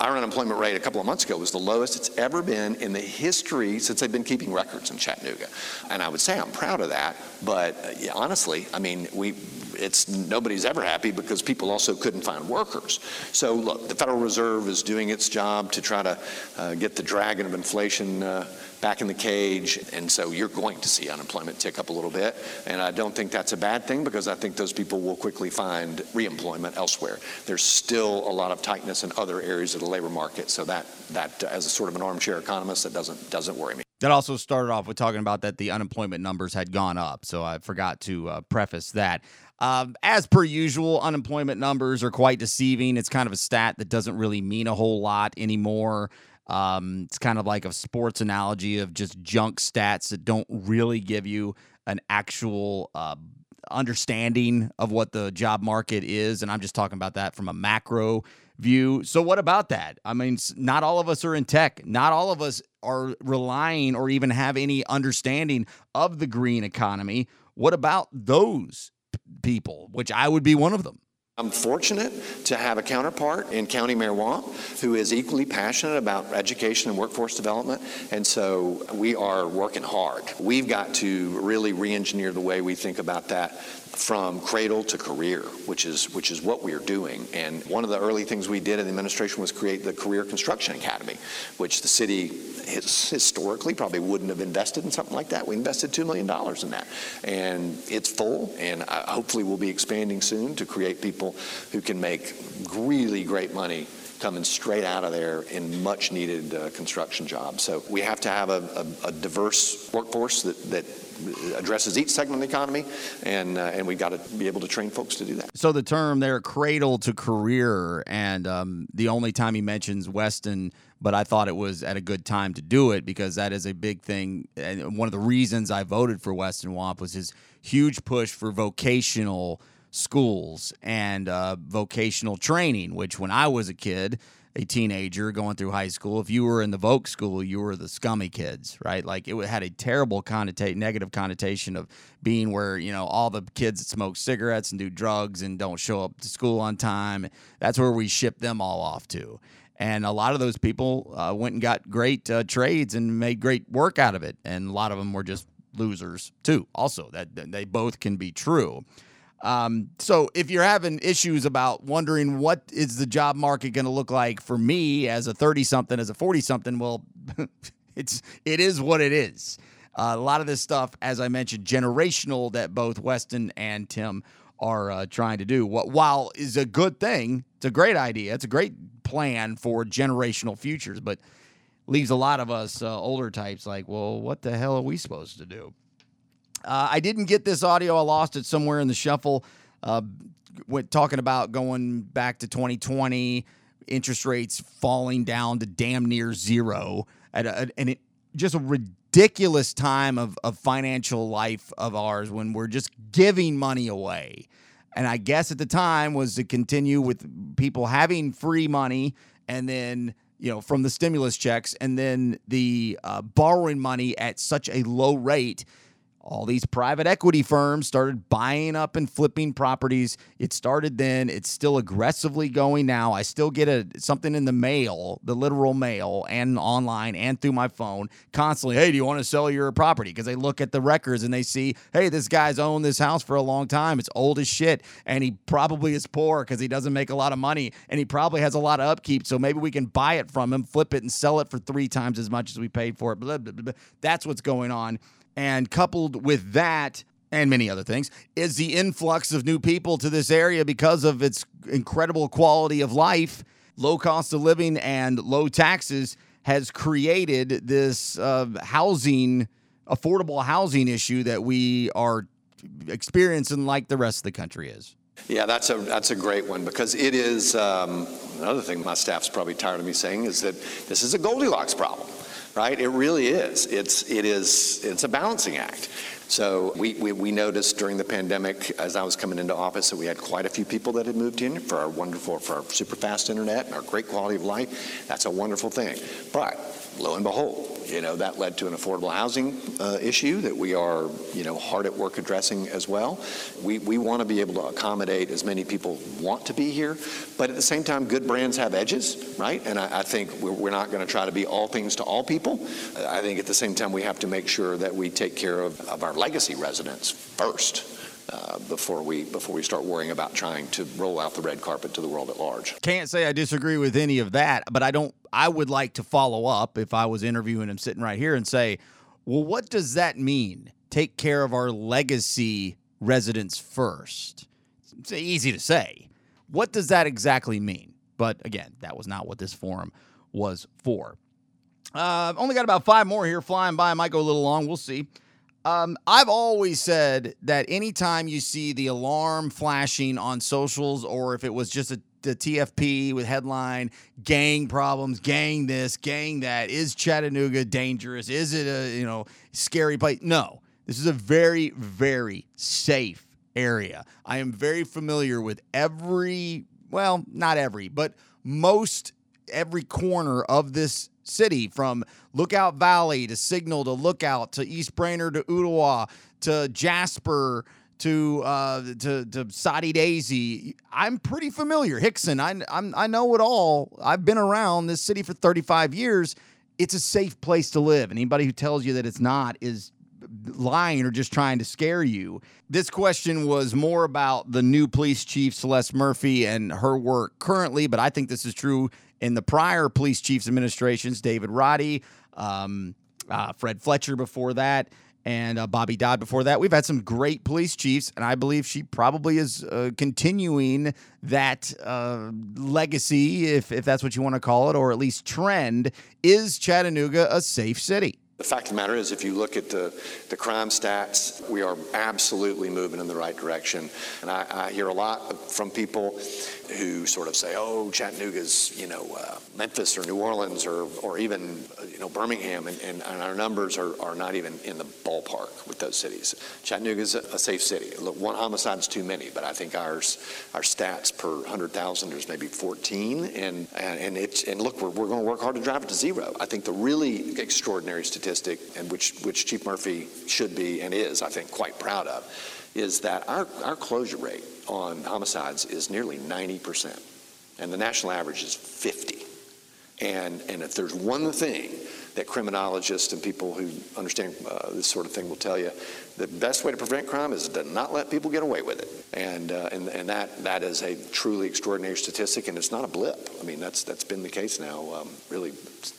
B: Our unemployment rate a couple of months ago was the lowest it's ever been in the history since they've been keeping records in Chattanooga. And I would say I'm proud of that. But honestly, I mean, we, it's nobody's ever happy because people also couldn't find workers. So look, the Federal Reserve is doing its job to try to uh, get the dragon of inflation uh, back in the cage, and so you're going to see unemployment tick up a little bit. And I don't think that's a bad thing because I think those people will quickly find reemployment elsewhere. There's still a lot of tightness in other areas of the labor market, so that that as a sort of an armchair economist, that doesn't doesn't worry me.
G: That also started off with talking about that the unemployment numbers had gone up. So I forgot to uh, preface that. Um, as per usual, unemployment numbers are quite deceiving. It's kind of a stat that doesn't really mean a whole lot anymore. Um, it's kind of like a sports analogy of just junk stats that don't really give you an actual uh, understanding of what the job market is. And I'm just talking about that from a macro view. So, what about that? I mean, not all of us are in tech. Not all of us are relying or even have any understanding of the green economy. What about those people, which I would be one of them?
B: I'm fortunate to have a counterpart in County Mayor Wamp who is equally passionate about education and workforce development, and so we are working hard. We've got to really re-engineer the way we think about that from cradle to career, which is which is what we are doing. And one of the early things we did in the administration was create the Career Construction Academy, which the city historically probably wouldn't have invested in something like that. We invested $2 million in that. And it's full, and uh, hopefully we'll be expanding soon to create people who can make really great money coming straight out of there in much needed uh, construction jobs. So we have to have a, a, a diverse workforce that, that addresses each segment of the economy, and uh, and we got to be able to train folks to do that.
G: So the term there, cradle to career, and um, the only time he mentions Weston, but I thought it was at a good time to do it because that is a big thing, and one of the reasons I voted for Weston Wamp was his huge push for vocational schools and uh, vocational training, which when I was a kid, a teenager going through high school, if you were in the Voc school, you were the scummy kids, right? Like it had a terrible connotation, negative connotation of being where, you know, all the kids that smoke cigarettes and do drugs and don't show up to school on time. That's where we ship them all off to. And a lot of those people uh, went and got great uh, trades and made great work out of it. And a lot of them were just losers too. Also, that they both can be true. Um, so if you're having issues about wondering what is the job market going to look like for me as a 30 something, as a 40 something, well, it's it is what it is. Uh, a lot of this stuff, as I mentioned, generational that both Weston and Tim are uh, trying to do. What while is a good thing, it's a great idea. It's a great plan for generational futures, but leaves a lot of us uh, older types like, well, what the hell are we supposed to do? Uh, I didn't get this audio. I lost it somewhere in the shuffle. Uh, talking about going back to 2020, interest rates falling down to damn near zero, at a, and it just a ridiculous time of of financial life of ours when we're just giving money away. And I guess at the time was to continue with people having free money and then you know from the stimulus checks and then the uh, borrowing money at such a low rate all these private equity firms started buying up and flipping properties. It started then. It's still aggressively going now. I still get a something in the mail, the literal mail, and online and through my phone constantly. Hey, do you want to sell your property? Because they look at the records and they see, hey, this guy's owned this house for a long time. It's old as shit, and he probably is poor because he doesn't make a lot of money, and he probably has a lot of upkeep. So maybe we can buy it from him, flip it, and sell it for three times as much as we paid for it. Blah, blah, blah, That's what's going on. And coupled with that, and many other things, is the influx of new people to this area because of its incredible quality of life, low cost of living, and low taxes has created this uh, housing, affordable housing issue that we are experiencing like the rest of the country is.
B: Yeah, that's a that's a great one because it is um, another thing my staff's probably tired of me saying is that this is a Goldilocks problem right? It really is. It's it is it's a balancing act. So we, we, we, noticed during the pandemic, as I was coming into office, that we had quite a few people that had moved in for our wonderful, for our super fast internet and our great quality of life. That's a wonderful thing. But lo and behold, you know, that led to an affordable housing uh, issue that we are, you know, hard at work addressing as well. We, we want to be able to accommodate as many people want to be here, but at the same time, good brands have edges, right? And I, I think we're, we're not going to try to be all things to all people. I think at the same time, we have to make sure that we take care of, of our legacy residents first. Uh, before we before we start worrying about trying to roll out the red carpet to the world at large.
G: Can't say I disagree with any of that, but I don't. I would like to follow up if I was interviewing him sitting right here and say, well, what does that mean? Take care of our legacy residents first. It's easy to say. What does that exactly mean? But again, that was not what this forum was for. Uh, only got about five more here flying by. I Might go a little long. We'll see. Um, I've always said that anytime you see the alarm flashing on socials, or if it was just a the TFP with headline gang problems, gang this, gang that, is Chattanooga dangerous? Is it a you know scary place? No, this is a very very safe area. I am very familiar with every well, not every, but most every corner of this city from Lookout Valley to Signal to Lookout to East Brainerd to Ooltewah to Jasper to uh, to to Soddy Daisy. I'm pretty familiar. Hixson, I I'm, I know it all. I've been around this city for 35 years. It's a safe place to live. Anybody who tells you that it's not is lying or just trying to scare you. This question was more about the new police chief, Celeste Murphy, and her work currently, but I think this is true in the prior police chiefs administrations, David Roddy, um, uh, Fred Fletcher before that, and uh, Bobby Dodd before that. We've had some great police chiefs, and I believe she probably is uh, continuing that uh, legacy, if, if that's what you want to call it, or at least trend. Is Chattanooga a safe city?
B: The fact of the matter is, if you look at the, the crime stats, we are absolutely moving in the right direction. And I, I hear a lot from people who sort of say, "Oh, Chattanooga's, you know, uh, Memphis or New Orleans or, or even, uh, you know, Birmingham," and, and, and, our numbers are, are not even in the ballpark with those cities. Chattanooga's a, a safe city. Look, one homicide is too many, but I think ours, our stats per hundred thousand is maybe 14, and and, and and look, we're, we're going to work hard to drive it to zero. I think the really extraordinary statistic, and which which Chief Murphy should be and is, I think, quite proud of, is that our our closure rate on homicides is nearly 90%, and the national average is 50. And, and if there's one thing that criminologists and people who understand uh, this sort of thing will tell you, the best way to prevent crime is to not let people get away with it. And, uh, and, and that, that is a truly extraordinary statistic, and it's not a blip. I mean, that's, that's been the case now, um, really,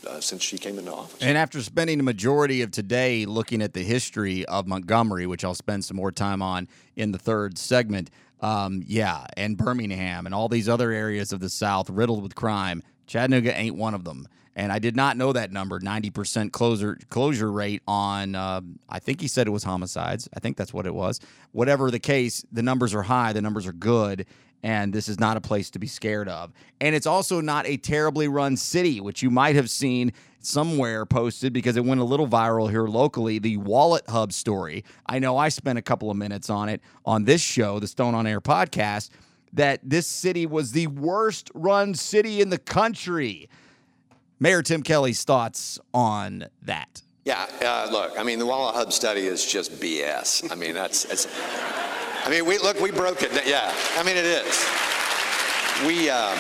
B: uh, since she came into office.
G: And after spending the majority of today looking at the history of Montgomery, which I'll spend some more time on in the third segment, um, yeah, and Birmingham and all these other areas of the South riddled with crime. Chattanooga ain't one of them. And I did not know that number, 90% closure closure rate on uh, I think he said it was homicides. I think that's what it was. Whatever the case, the numbers are high, the numbers are good, and this is not a place to be scared of. And it's also not a terribly run city, which you might have seen somewhere posted because it went a little viral here locally. The WalletHub story. I know I spent a couple of minutes on it on this show, the Stone on Air podcast, that this city was the worst run city in the country. Mayor Tim Kelly's thoughts on that.
B: Yeah, uh, look, I mean, the WalletHub study is just BS. I mean, that's, it's, I mean, we look, we broke it. Yeah, I mean, it is. We, um,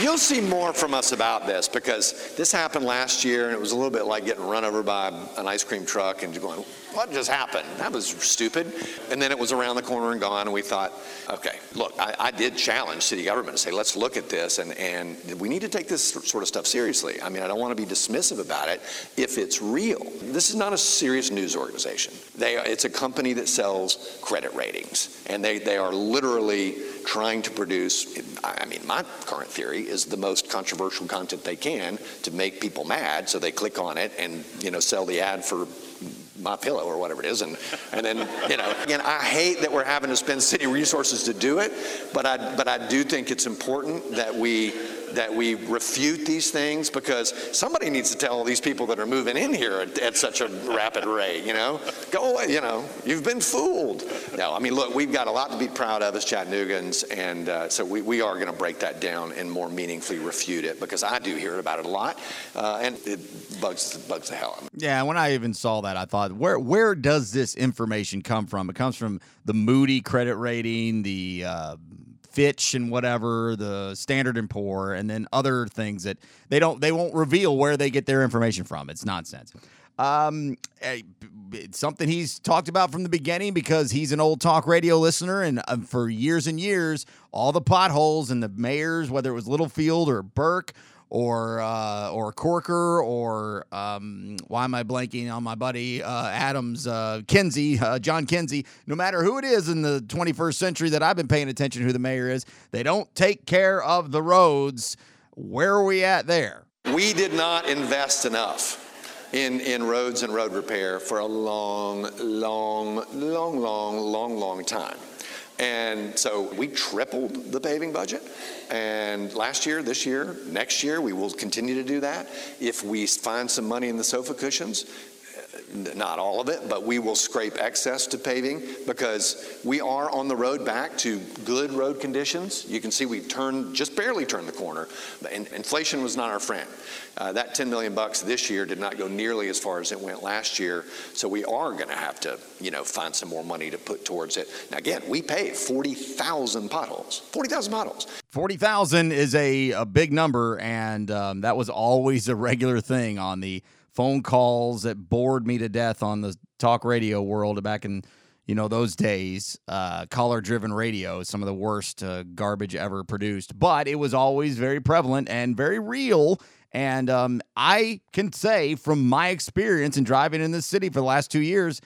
B: you'll see more from us about this because this happened last year, and it was a little bit like getting run over by an ice cream truck and going, "What just happened? That was stupid." And then it was around the corner and gone, and we thought, "Okay, look, I, I did challenge city government to say, let's look at this, and and we need to take this sort of stuff seriously. I mean, I don't want to be dismissive about it if it's real. This is not a serious news organization. They, it's a company that sells credit ratings, and they they are literally trying to produce. I mean, my current theory is the most controversial content they can to make people mad, so they click on it and you know sell the ad for my pillow or whatever it is and and then you know again I hate that we're having to spend city resources to do it but I but I do think it's important that we that we refute these things because somebody needs to tell all these people that are moving in here at, at such a rapid rate, you know? Go away, you know, you've been fooled. No, I mean, look, we've got a lot to be proud of as Chattanoogans, and uh, so we, we are going to break that down and more meaningfully refute it because I do hear about it a lot, uh, and it bugs, bugs the hell out of me.
G: Yeah, when I even saw that, I thought, where where does this information come from? It comes from the Moody credit rating, the uh, Fitch and whatever, the Standard and Poor, and then other things that they don't they won't reveal where they get their information from. It's nonsense. Um, eh, it's something he's talked about from the beginning because he's an old talk radio listener, and uh, for years and years, all the potholes and the mayors, whether it was Littlefield or Berke or uh, or Corker or um, why am I blanking on my buddy uh, Adams uh, Kinsey uh, Jon Kinsey? No matter who it is in the 21st century that I've been paying attention to who the mayor is, they don't take care of the roads. Where are we at there?
B: We did not invest enough in, in roads and road repair for a long, long, long, long, long, long time. And so we tripled the paving budget. And last year, this year, next year, we will continue to do that. If we find some money in the sofa cushions, not all of it, but we will scrape excess to paving because we are on the road back to good road conditions. You can see we turned, just barely turned the corner. And inflation was not our friend. Uh, that 10 million bucks this year did not go nearly as far as it went last year. So we are going to have to, you know, find some more money to put towards it. Now again, we pay 40,000 potholes. 40,000 potholes.
G: 40,000 is a, a big number, and um, that was always a regular thing on the phone calls that bored me to death on the talk radio world back in you know those days. Uh, caller driven radio some of the worst uh, garbage ever produced. But it was always very prevalent and very real. And um, i can say from my experience in driving in this city for the last two years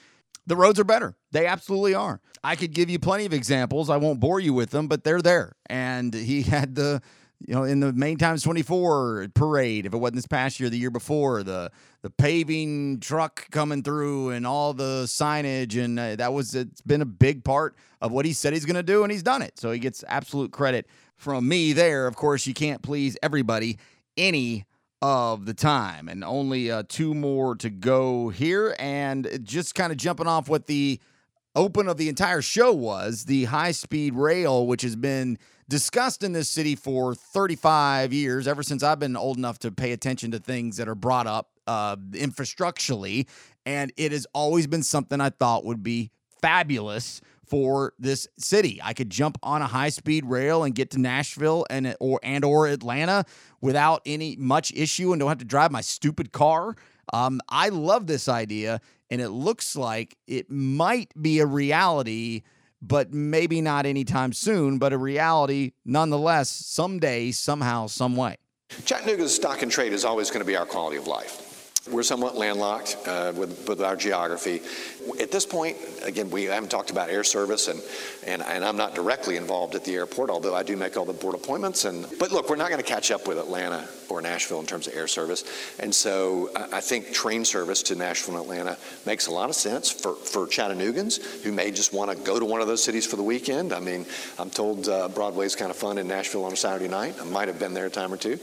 G: the roads are better. They absolutely are. I could give you plenty of examples. I won't bore you with them but they're there. And he had the you know, in the Main Times 24 parade, if it wasn't this past year, the year before, the the paving truck coming through and all the signage, and uh, that was it's been a big part of what he said he's going to do, and he's done it. So he gets absolute credit from me there. Of course, you can't please everybody any of the time, and only uh, two more to go here, and just kind of jumping off what the open of the entire show was the high speed rail, which has been discussed in this city for 35 years, ever since I've been old enough to pay attention to things that are brought up uh, infrastructurally. And it has always been something I thought would be fabulous for this city. I could jump on a high-speed rail and get to Nashville and or and or Atlanta without any much issue and don't have to drive my stupid car. Um, I love this idea, and it looks like it might be a reality but maybe not anytime soon, but a reality nonetheless, someday, somehow, some way.
B: Chattanooga's stock and trade is always going to be our quality of life. We're somewhat landlocked uh, with, with our geography. At this point, again, we haven't talked about air service, and, and, and I'm not directly involved at the airport, although I do make all the board appointments. And But look, we're not going to catch up with Atlanta or Nashville in terms of air service. And so I, I think train service to Nashville and Atlanta makes a lot of sense for, for Chattanoogan's who may just want to go to one of those cities for the weekend. I mean, I'm told uh, Broadway's kind of fun in Nashville on a Saturday night. I might have been there a time or two.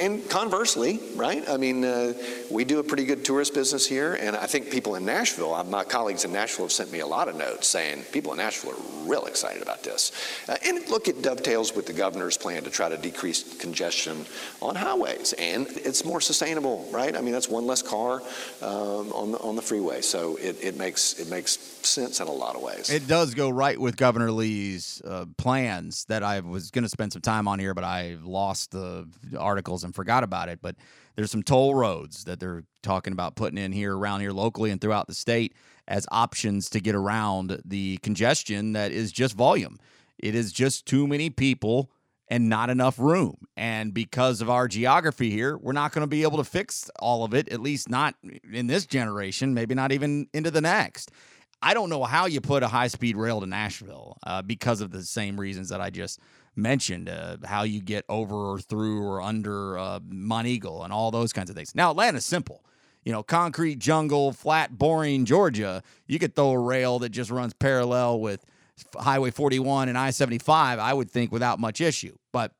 B: And conversely, right? I mean, uh, we do a pretty good tourist business here, and I think people in Nashville, uh, my colleagues in Nashville have sent me a lot of notes saying people in Nashville are real excited about this. Uh, and look, it dovetails with the governor's plan to try to decrease congestion on highways, and it's more sustainable, right? I mean, that's one less car um, on the on the freeway, so it, it makes it makes sense in a lot of ways.
G: It does go right with Governor Lee's uh, plans that I was going to spend some time on here, but I lost the articles and forgot about it. But there's some toll roads that they're talking about putting in here around here locally and throughout the state as options to get around the congestion that is just volume. It is just too many people and not enough room. And because of our geography here, we're not going to be able to fix all of it, at least not in this generation, maybe not even into the next. I don't know how you put a high speed rail to Nashville uh, because of the same reasons that I just mentioned uh, how you get over or through or under uh, Monteagle and all those kinds of things. Now, Atlanta's simple. You know, concrete jungle, flat, boring Georgia, you could throw a rail that just runs parallel with Highway 41 and I 75, I would think without much issue. But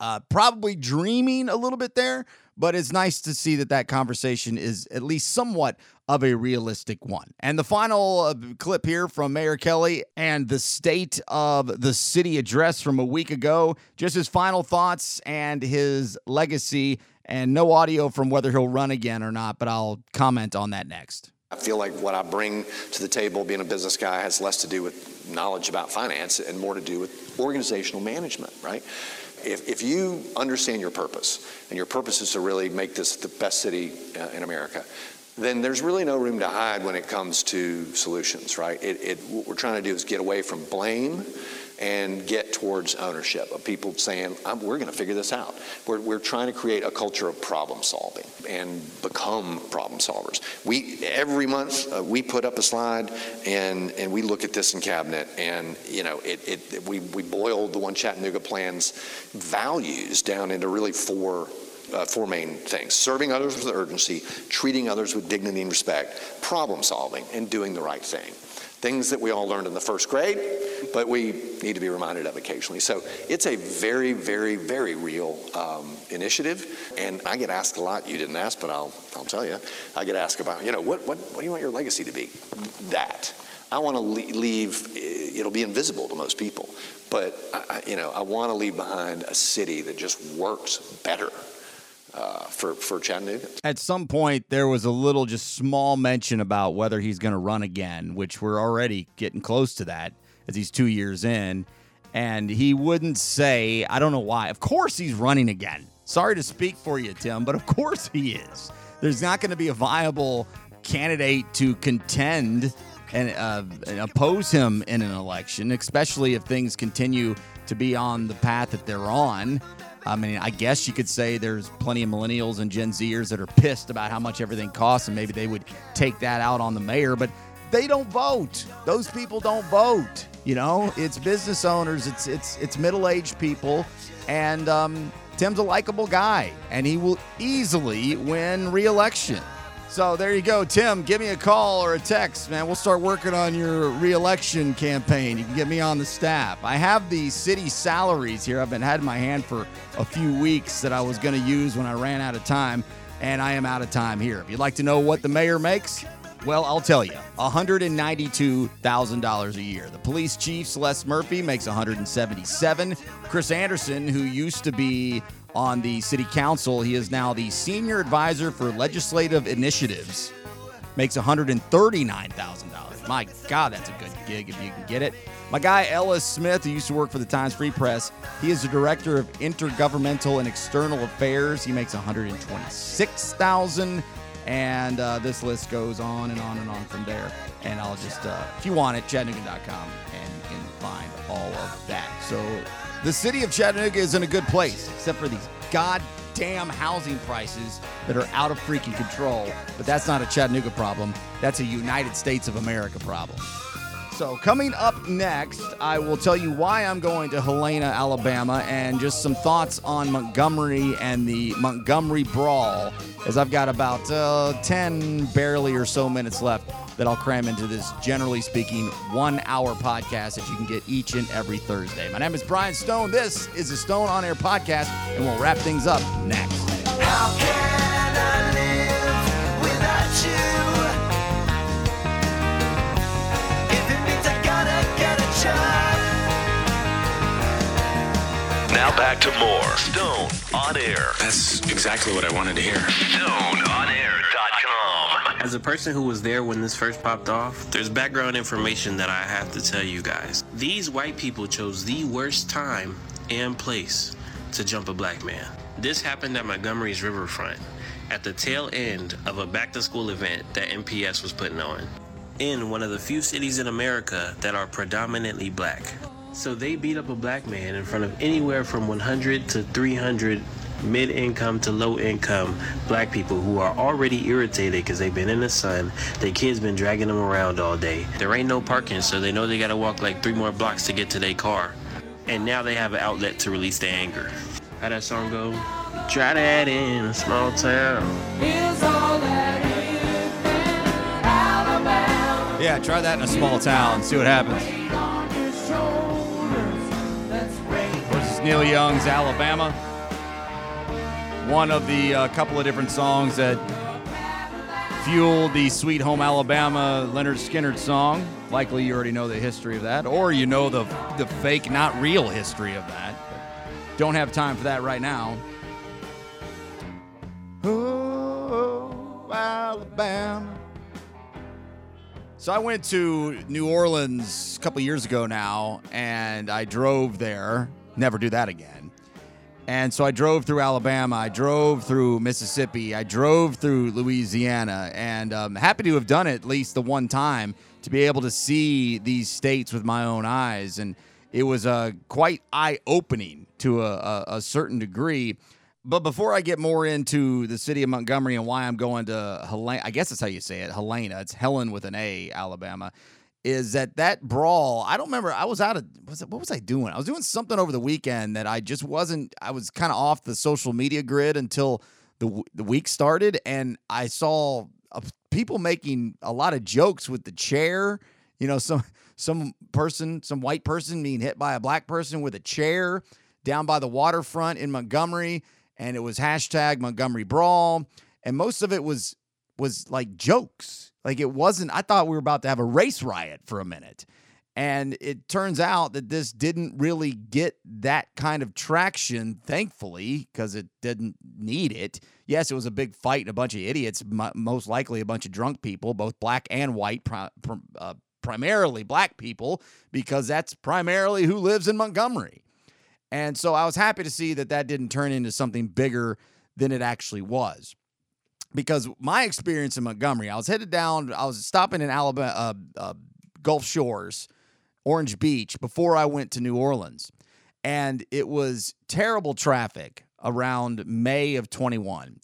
G: uh, probably dreaming a little bit there, but it's nice to see that that conversation is at least somewhat of a realistic one. And the final uh, clip here from Mayor Kelly and the state of the city address from a week ago, just his final thoughts and his legacy, and no audio from whether he'll run again or not, but I'll comment on that next.
B: I feel like what I bring to the table, being a business guy, has less to do with knowledge about finance and more to do with organizational management, right? If, if you understand your purpose, and your purpose is to really make this the best city uh, in America, then there's really no room to hide when it comes to solutions, right? It, it, what we're trying to do is get away from blame and get towards ownership of people saying, we're going to figure this out. We're, we're trying to create a culture of problem solving and become problem solvers. We every month uh, we put up a slide and and we look at this in cabinet and you know it, it we we boiled the one Chattanooga plan's values down into really four uh, four main things serving others with urgency, treating others with dignity and respect, problem solving, and doing the right thing. Things that we all learned in the first grade, but we need to be reminded of occasionally. So it's a very, very, very real um, initiative. And I get asked a lot, you didn't ask, but I'll, I'll tell you. I get asked about, you know, what, what, what do you want your legacy to be? That. I want to leave, it'll be invisible to most people, but, I, you know, I want to leave behind a city that just works better uh, for for Chattanooga.
G: At some point, there was a little just small mention about whether he's going to run again, which we're already getting close to that as he's two years in, and he wouldn't say. I don't know why. Of course, he's running again. Sorry to speak for you, Tim, but of course he is. There's not going to be a viable candidate to contend and, uh, and oppose him in an election, especially if things continue to be on the path that they're on. I mean, I guess you could say there's plenty of millennials and Gen Zers that are pissed about how much everything costs, and maybe they would take that out on the mayor, but they don't vote. Those people don't vote. You know, it's business owners, it's it's it's middle-aged people, and um, Tim's a likable guy, and he will easily win re-election. So there you go, Tim. Give me a call or a text, man. We'll start working on your reelection campaign. You can get me on the staff. I have the city salaries here. I've been had in my hand for a few weeks that I was going to use when I ran out of time, and I am out of time here. If you'd like to know what the mayor makes, well, I'll tell you, $192,000 a year. The police chief, Celeste Murphy, makes 177. Chris Anderson, who used to be on the city council. He is now the senior advisor for legislative initiatives. Makes $139,000. My God, that's a good gig if you can get it. My guy Ellis Smith, who used to work for the Times Free Press, he is the director of intergovernmental and external affairs. He makes $126,000, and uh, this list goes on and on and on from there. And I'll just, uh, if you want it, Chattanooga.com, and you can find all of that. So the city of Chattanooga is in a good place, except for these goddamn housing prices that are out of freaking control. But that's not a Chattanooga problem. That's a United States of America problem. So, coming up next, I will tell you why I'm going to Helena, Alabama, and just some thoughts on Montgomery and the Montgomery Brawl, as I've got about uh, 10 barely or so minutes left that I'll cram into this, generally speaking, one hour podcast that you can get each and every Thursday. My name is Brian Stone. This is the Stone On Air podcast, and we'll wrap things up next.
K: How
D: Now back to more Stone on Air.
E: That's exactly what I wanted to hear.
D: StoneOnAir.com.
L: As a person who was there when this first popped off, there's background information that I have to tell you guys. These white people chose the worst time and place to jump a black man. This happened at Montgomery's riverfront at the tail end of a back to school event that MPS was putting on in one of the few cities in America that are predominantly black. So they beat up a black man in front of anywhere from 100 to 300 mid income to low income black people who are already irritated because they've been in the sun. Their kids been dragging them around all day. There ain't no parking, so they know they gotta walk like three more blocks to get to their car. And now they have an outlet to release their anger. How that song go? Try that in a small town.
G: Yeah, try that in a small town, see what happens. Neil Young's Alabama. One of the uh, couple of different songs that fueled the Sweet Home Alabama Lynyrd Skynyrd song. Likely you already know the history of that, or you know the, the fake, not real history of that. But don't have time for that right now. Oh, Alabama. So I went to New Orleans a couple years ago now, and I drove there. Never do that again. And so I drove through Alabama, I drove through Mississippi, I drove through Louisiana, and um, happy to have done it at least the one time to be able to see these states with my own eyes. And it was uh, quite eye opening to a, a, a certain degree. But before I get more into the city of Montgomery and why I'm going to Helena, I guess that's how you say it, Helena. It's Helen with an A, Alabama. Is that that brawl? I don't remember. I was out of was it, what was I doing? I was doing something over the weekend that I just wasn't. I was kind of off the social media grid until the the week started, and I saw people making a lot of jokes with the chair. You know, some some person, some white person being hit by a black person with a chair down by the waterfront in Montgomery and it was hashtag Montgomery Brawl, and most of it was was like jokes. Like it wasn't. I thought we were about to have a race riot for a minute, and it turns out that this didn't really get that kind of traction. Thankfully, because it didn't need it. Yes, it was a big fight and a bunch of idiots, most likely a bunch of drunk people, both black and white, uh, primarily black people, because that's primarily who lives in Montgomery. And so I was happy to see that that didn't turn into something bigger than it actually was. Because my experience in Montgomery, I was headed down, I was stopping in Alabama, uh, uh, Gulf Shores, Orange Beach, before I went to New Orleans. And it was terrible traffic around May of 21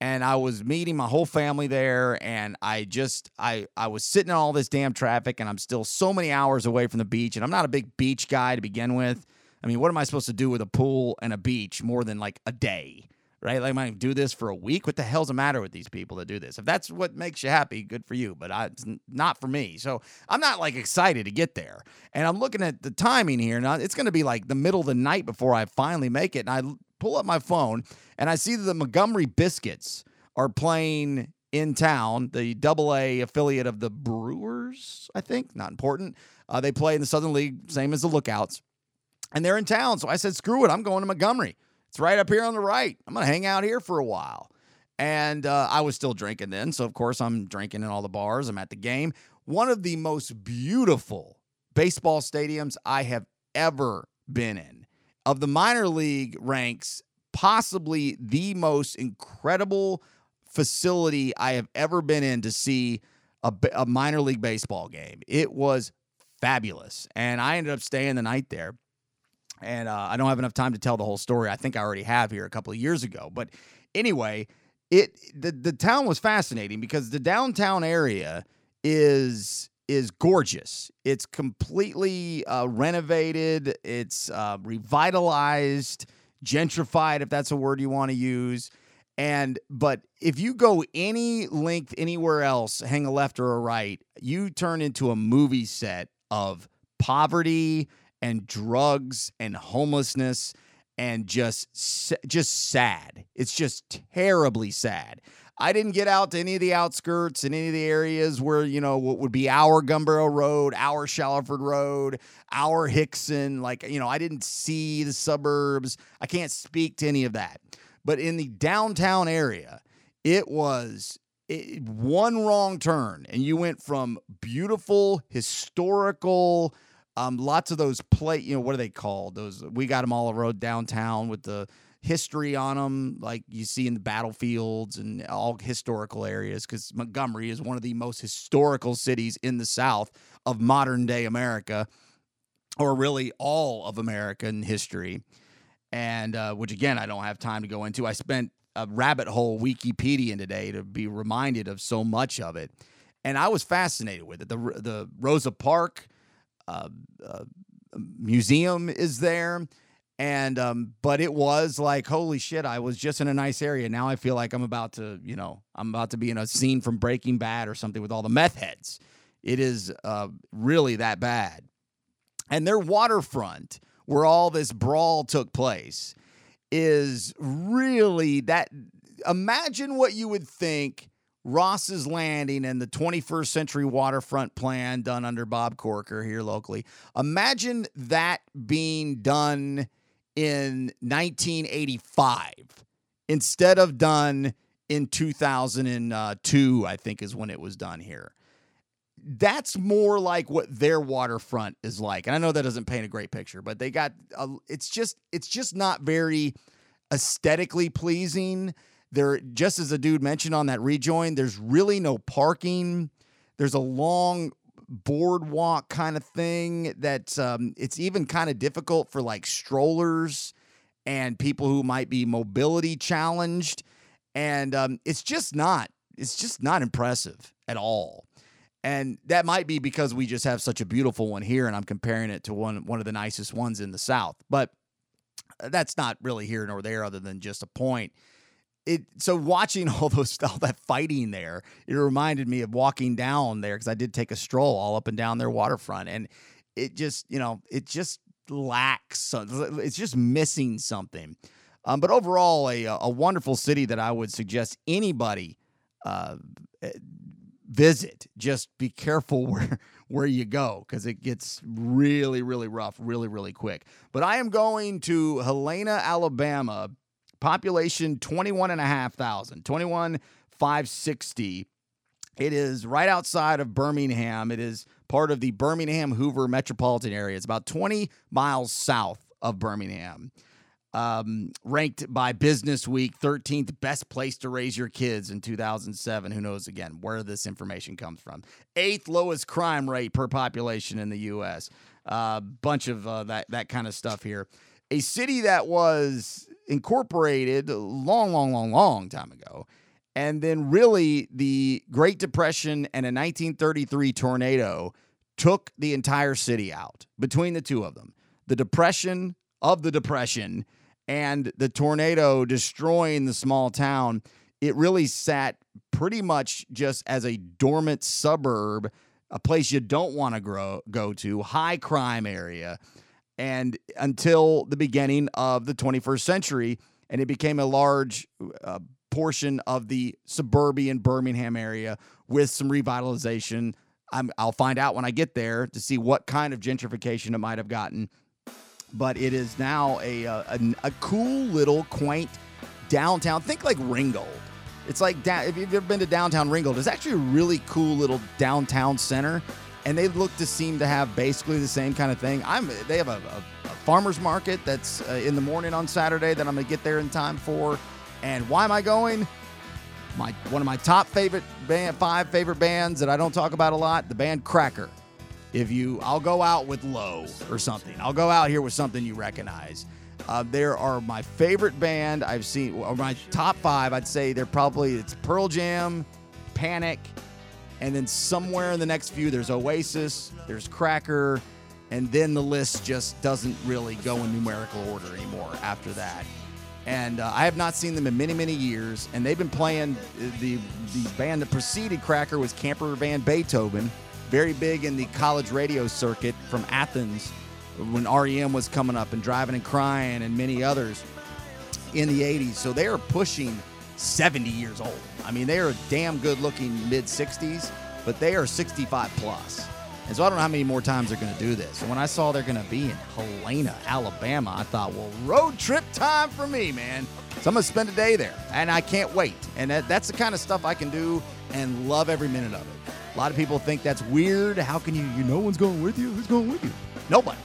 G: and I was meeting my whole family there and I just I I was sitting in all this damn traffic and I'm still so many hours away from the beach and I'm not a big beach guy to begin with. I mean, what am I supposed to do with a pool and a beach more than like a day? Right? Like, I do this for a week? What the hell's the matter with these people that do this? If that's what makes you happy, good for you. But I, it's not for me. So I'm not like excited to get there. And I'm looking at the timing here. Now it's gonna be like the middle of the night before I finally make it. And I pull up my phone and I see that the Montgomery Biscuits are playing in town, the double A affiliate of the Brewers, I think. Not important. Uh, they play in the Southern League, same as the Lookouts and they're in town. So I said, screw it. I'm going to Montgomery. It's right up here on the right. I'm going to hang out here for a while. And uh, I was still drinking then. So, of course, I'm drinking in all the bars. I'm at the game. One of the most beautiful baseball stadiums I have ever been in. Of the minor league ranks, possibly the most incredible facility I have ever been in to see a, a minor league baseball game. It was fabulous. And I ended up staying the night there. And uh, I don't have enough time to tell the whole story. I think I already have here a couple of years ago. But anyway, it the, the town was fascinating because the downtown area is is gorgeous. It's completely uh, renovated. It's uh, revitalized, gentrified, if that's a word you want to use. And but if you go any length anywhere else, hang a left or a right, you turn into a movie set of poverty and drugs and homelessness and just just sad. It's just terribly sad. I didn't get out to any of the outskirts and any of the areas where, you know, what would be our Gunbarrel Road, our Shallowford Road, our Hixson. Like, you know, I didn't see the suburbs. I can't speak to any of that. But in the downtown area, it was it, one wrong turn, and you went from beautiful, historical, um, lots of those plate, you know, what are they called? Those we got them all road downtown with the history on them, like you see in the battlefields and all historical areas, because Montgomery is one of the most historical cities in the South of modern day America, or really all of American history. And uh, which again, I don't have time to go into. I spent a rabbit hole Wikipedia today to be reminded of so much of it, and I was fascinated with it. The the Rosa Park uh, uh, museum is there. And um but it was like holy shit i was just in a nice area. Now i feel like i'm about to you know i'm about to be in a scene from breaking bad or something with all the meth heads. It is uh really that bad. And their waterfront where all this brawl took place is really that imagine what you would think Ross's Landing and the 21st Century Waterfront Plan done under Bob Corker here locally. Imagine that being done in 1985 instead of done in 2002, I think is when it was done here. That's more like what their waterfront is like. And I know that doesn't paint a great picture, but they got a, it's just it's just not very aesthetically pleasing. There just as a dude mentioned on that rejoin, there's really no parking. There's a long boardwalk kind of thing that um, it's even kind of difficult for like strollers and people who might be mobility challenged. And um, it's just not it's just not impressive at all. And that might be because we just have such a beautiful one here and i'm comparing it to one one of the nicest ones in the south. But that's not really here nor there other than just a point it so watching all those all that fighting there, it reminded me of walking down there because I did take a stroll all up and down their waterfront, and it just you know it just lacks. It's just missing something. Um, but overall, a a wonderful city that I would suggest anybody uh, visit. Just be careful where where you go because it gets really really rough, really really quick. But I am going to Helena, Alabama population 21 and a half thousand 21 560 it is right outside of birmingham. It is part of the birmingham hoover metropolitan area. It's about 20 miles south of birmingham. Um, ranked by business week 13th best place to raise your kids in 2007 who knows again where this information comes from? Eighth lowest crime rate per population in the us a uh, bunch of uh, that, that kind of stuff here. A city that was incorporated a long, long, long, long time ago. And then, really, the Great Depression and a 1933 tornado took the entire city out between the two of them. The depression of the depression and the tornado destroying the small town, it really sat pretty much just as a dormant suburb, a place you don't want to grow, go to, high crime area and until the beginning of the 21st century, and it became a large uh, portion of the suburban Birmingham area with some revitalization. i will find out when I get there to see what kind of gentrification it might have gotten. But it is now a, uh, a, a cool little quaint downtown. Think like Ringgold. It's like if you've ever been to downtown Ringgold, it's actually a really cool little downtown center and they look to seem to have basically the same kind of thing. I'm they have a, a, a farmers market that's uh, in the morning on Saturday that I'm gonna get there in time for. And why am I going? My one of my top favorite band, five favorite bands that I don't talk about a lot, the band Cracker. If you, I'll go out with Low or something. I'll go out here with something you recognize. Uh, there are my favorite band I've seen, or my top five. I'd say they're probably it's Pearl Jam, Panic, and then somewhere in the next few there's Oasis, there's Cracker, and then the list just doesn't really go in numerical order anymore after that. And uh, I have not seen them in many, many years. And they've been playing the the band that preceded Cracker was Camper Van Beethoven, very big in the college radio circuit from Athens when REM was coming up and Driving and Crying and many others in the 80s. So they are pushing 70 years old. I mean, they are damn good looking mid 60s, but they are 65 plus. And so I don't know how many more times they're going to do this. And when I saw they're going to be in Helena, Alabama, I thought, well, road trip time for me, man. So I'm going to spend a day there, and I can't wait. And that, that's the kind of stuff I can do and love every minute of it. A lot of people think that's weird. How can you, you, no one's going with you? Who's going with you? Nobody.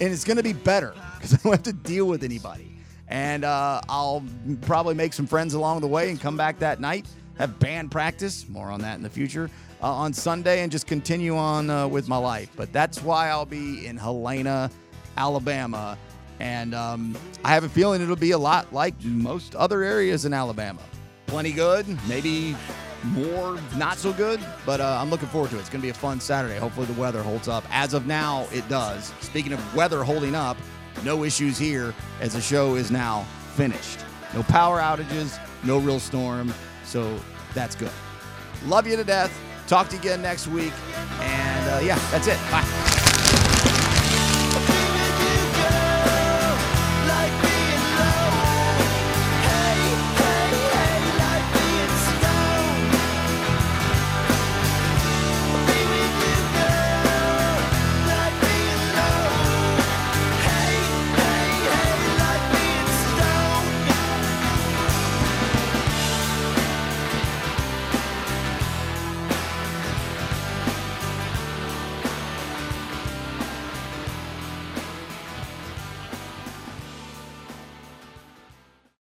G: And it's going to be better because I don't have to deal with anybody. And uh, I'll probably make some friends along the way and come back that night, have band practice. More on that in the future uh, on Sunday and just continue on uh, with my life. But that's why I'll be in Helena, Alabama. And um, I have a feeling it'll be a lot like most other areas in Alabama. Plenty good, maybe more not so good, but uh, I'm looking forward to it. It's going to be a fun Saturday. Hopefully, the weather holds up. As of now, it does. Speaking of weather holding up, no issues here as the show is now finished. No power outages, no real storm, so that's good. Love you to death. Talk to you again next week. And uh, yeah, that's it. Bye.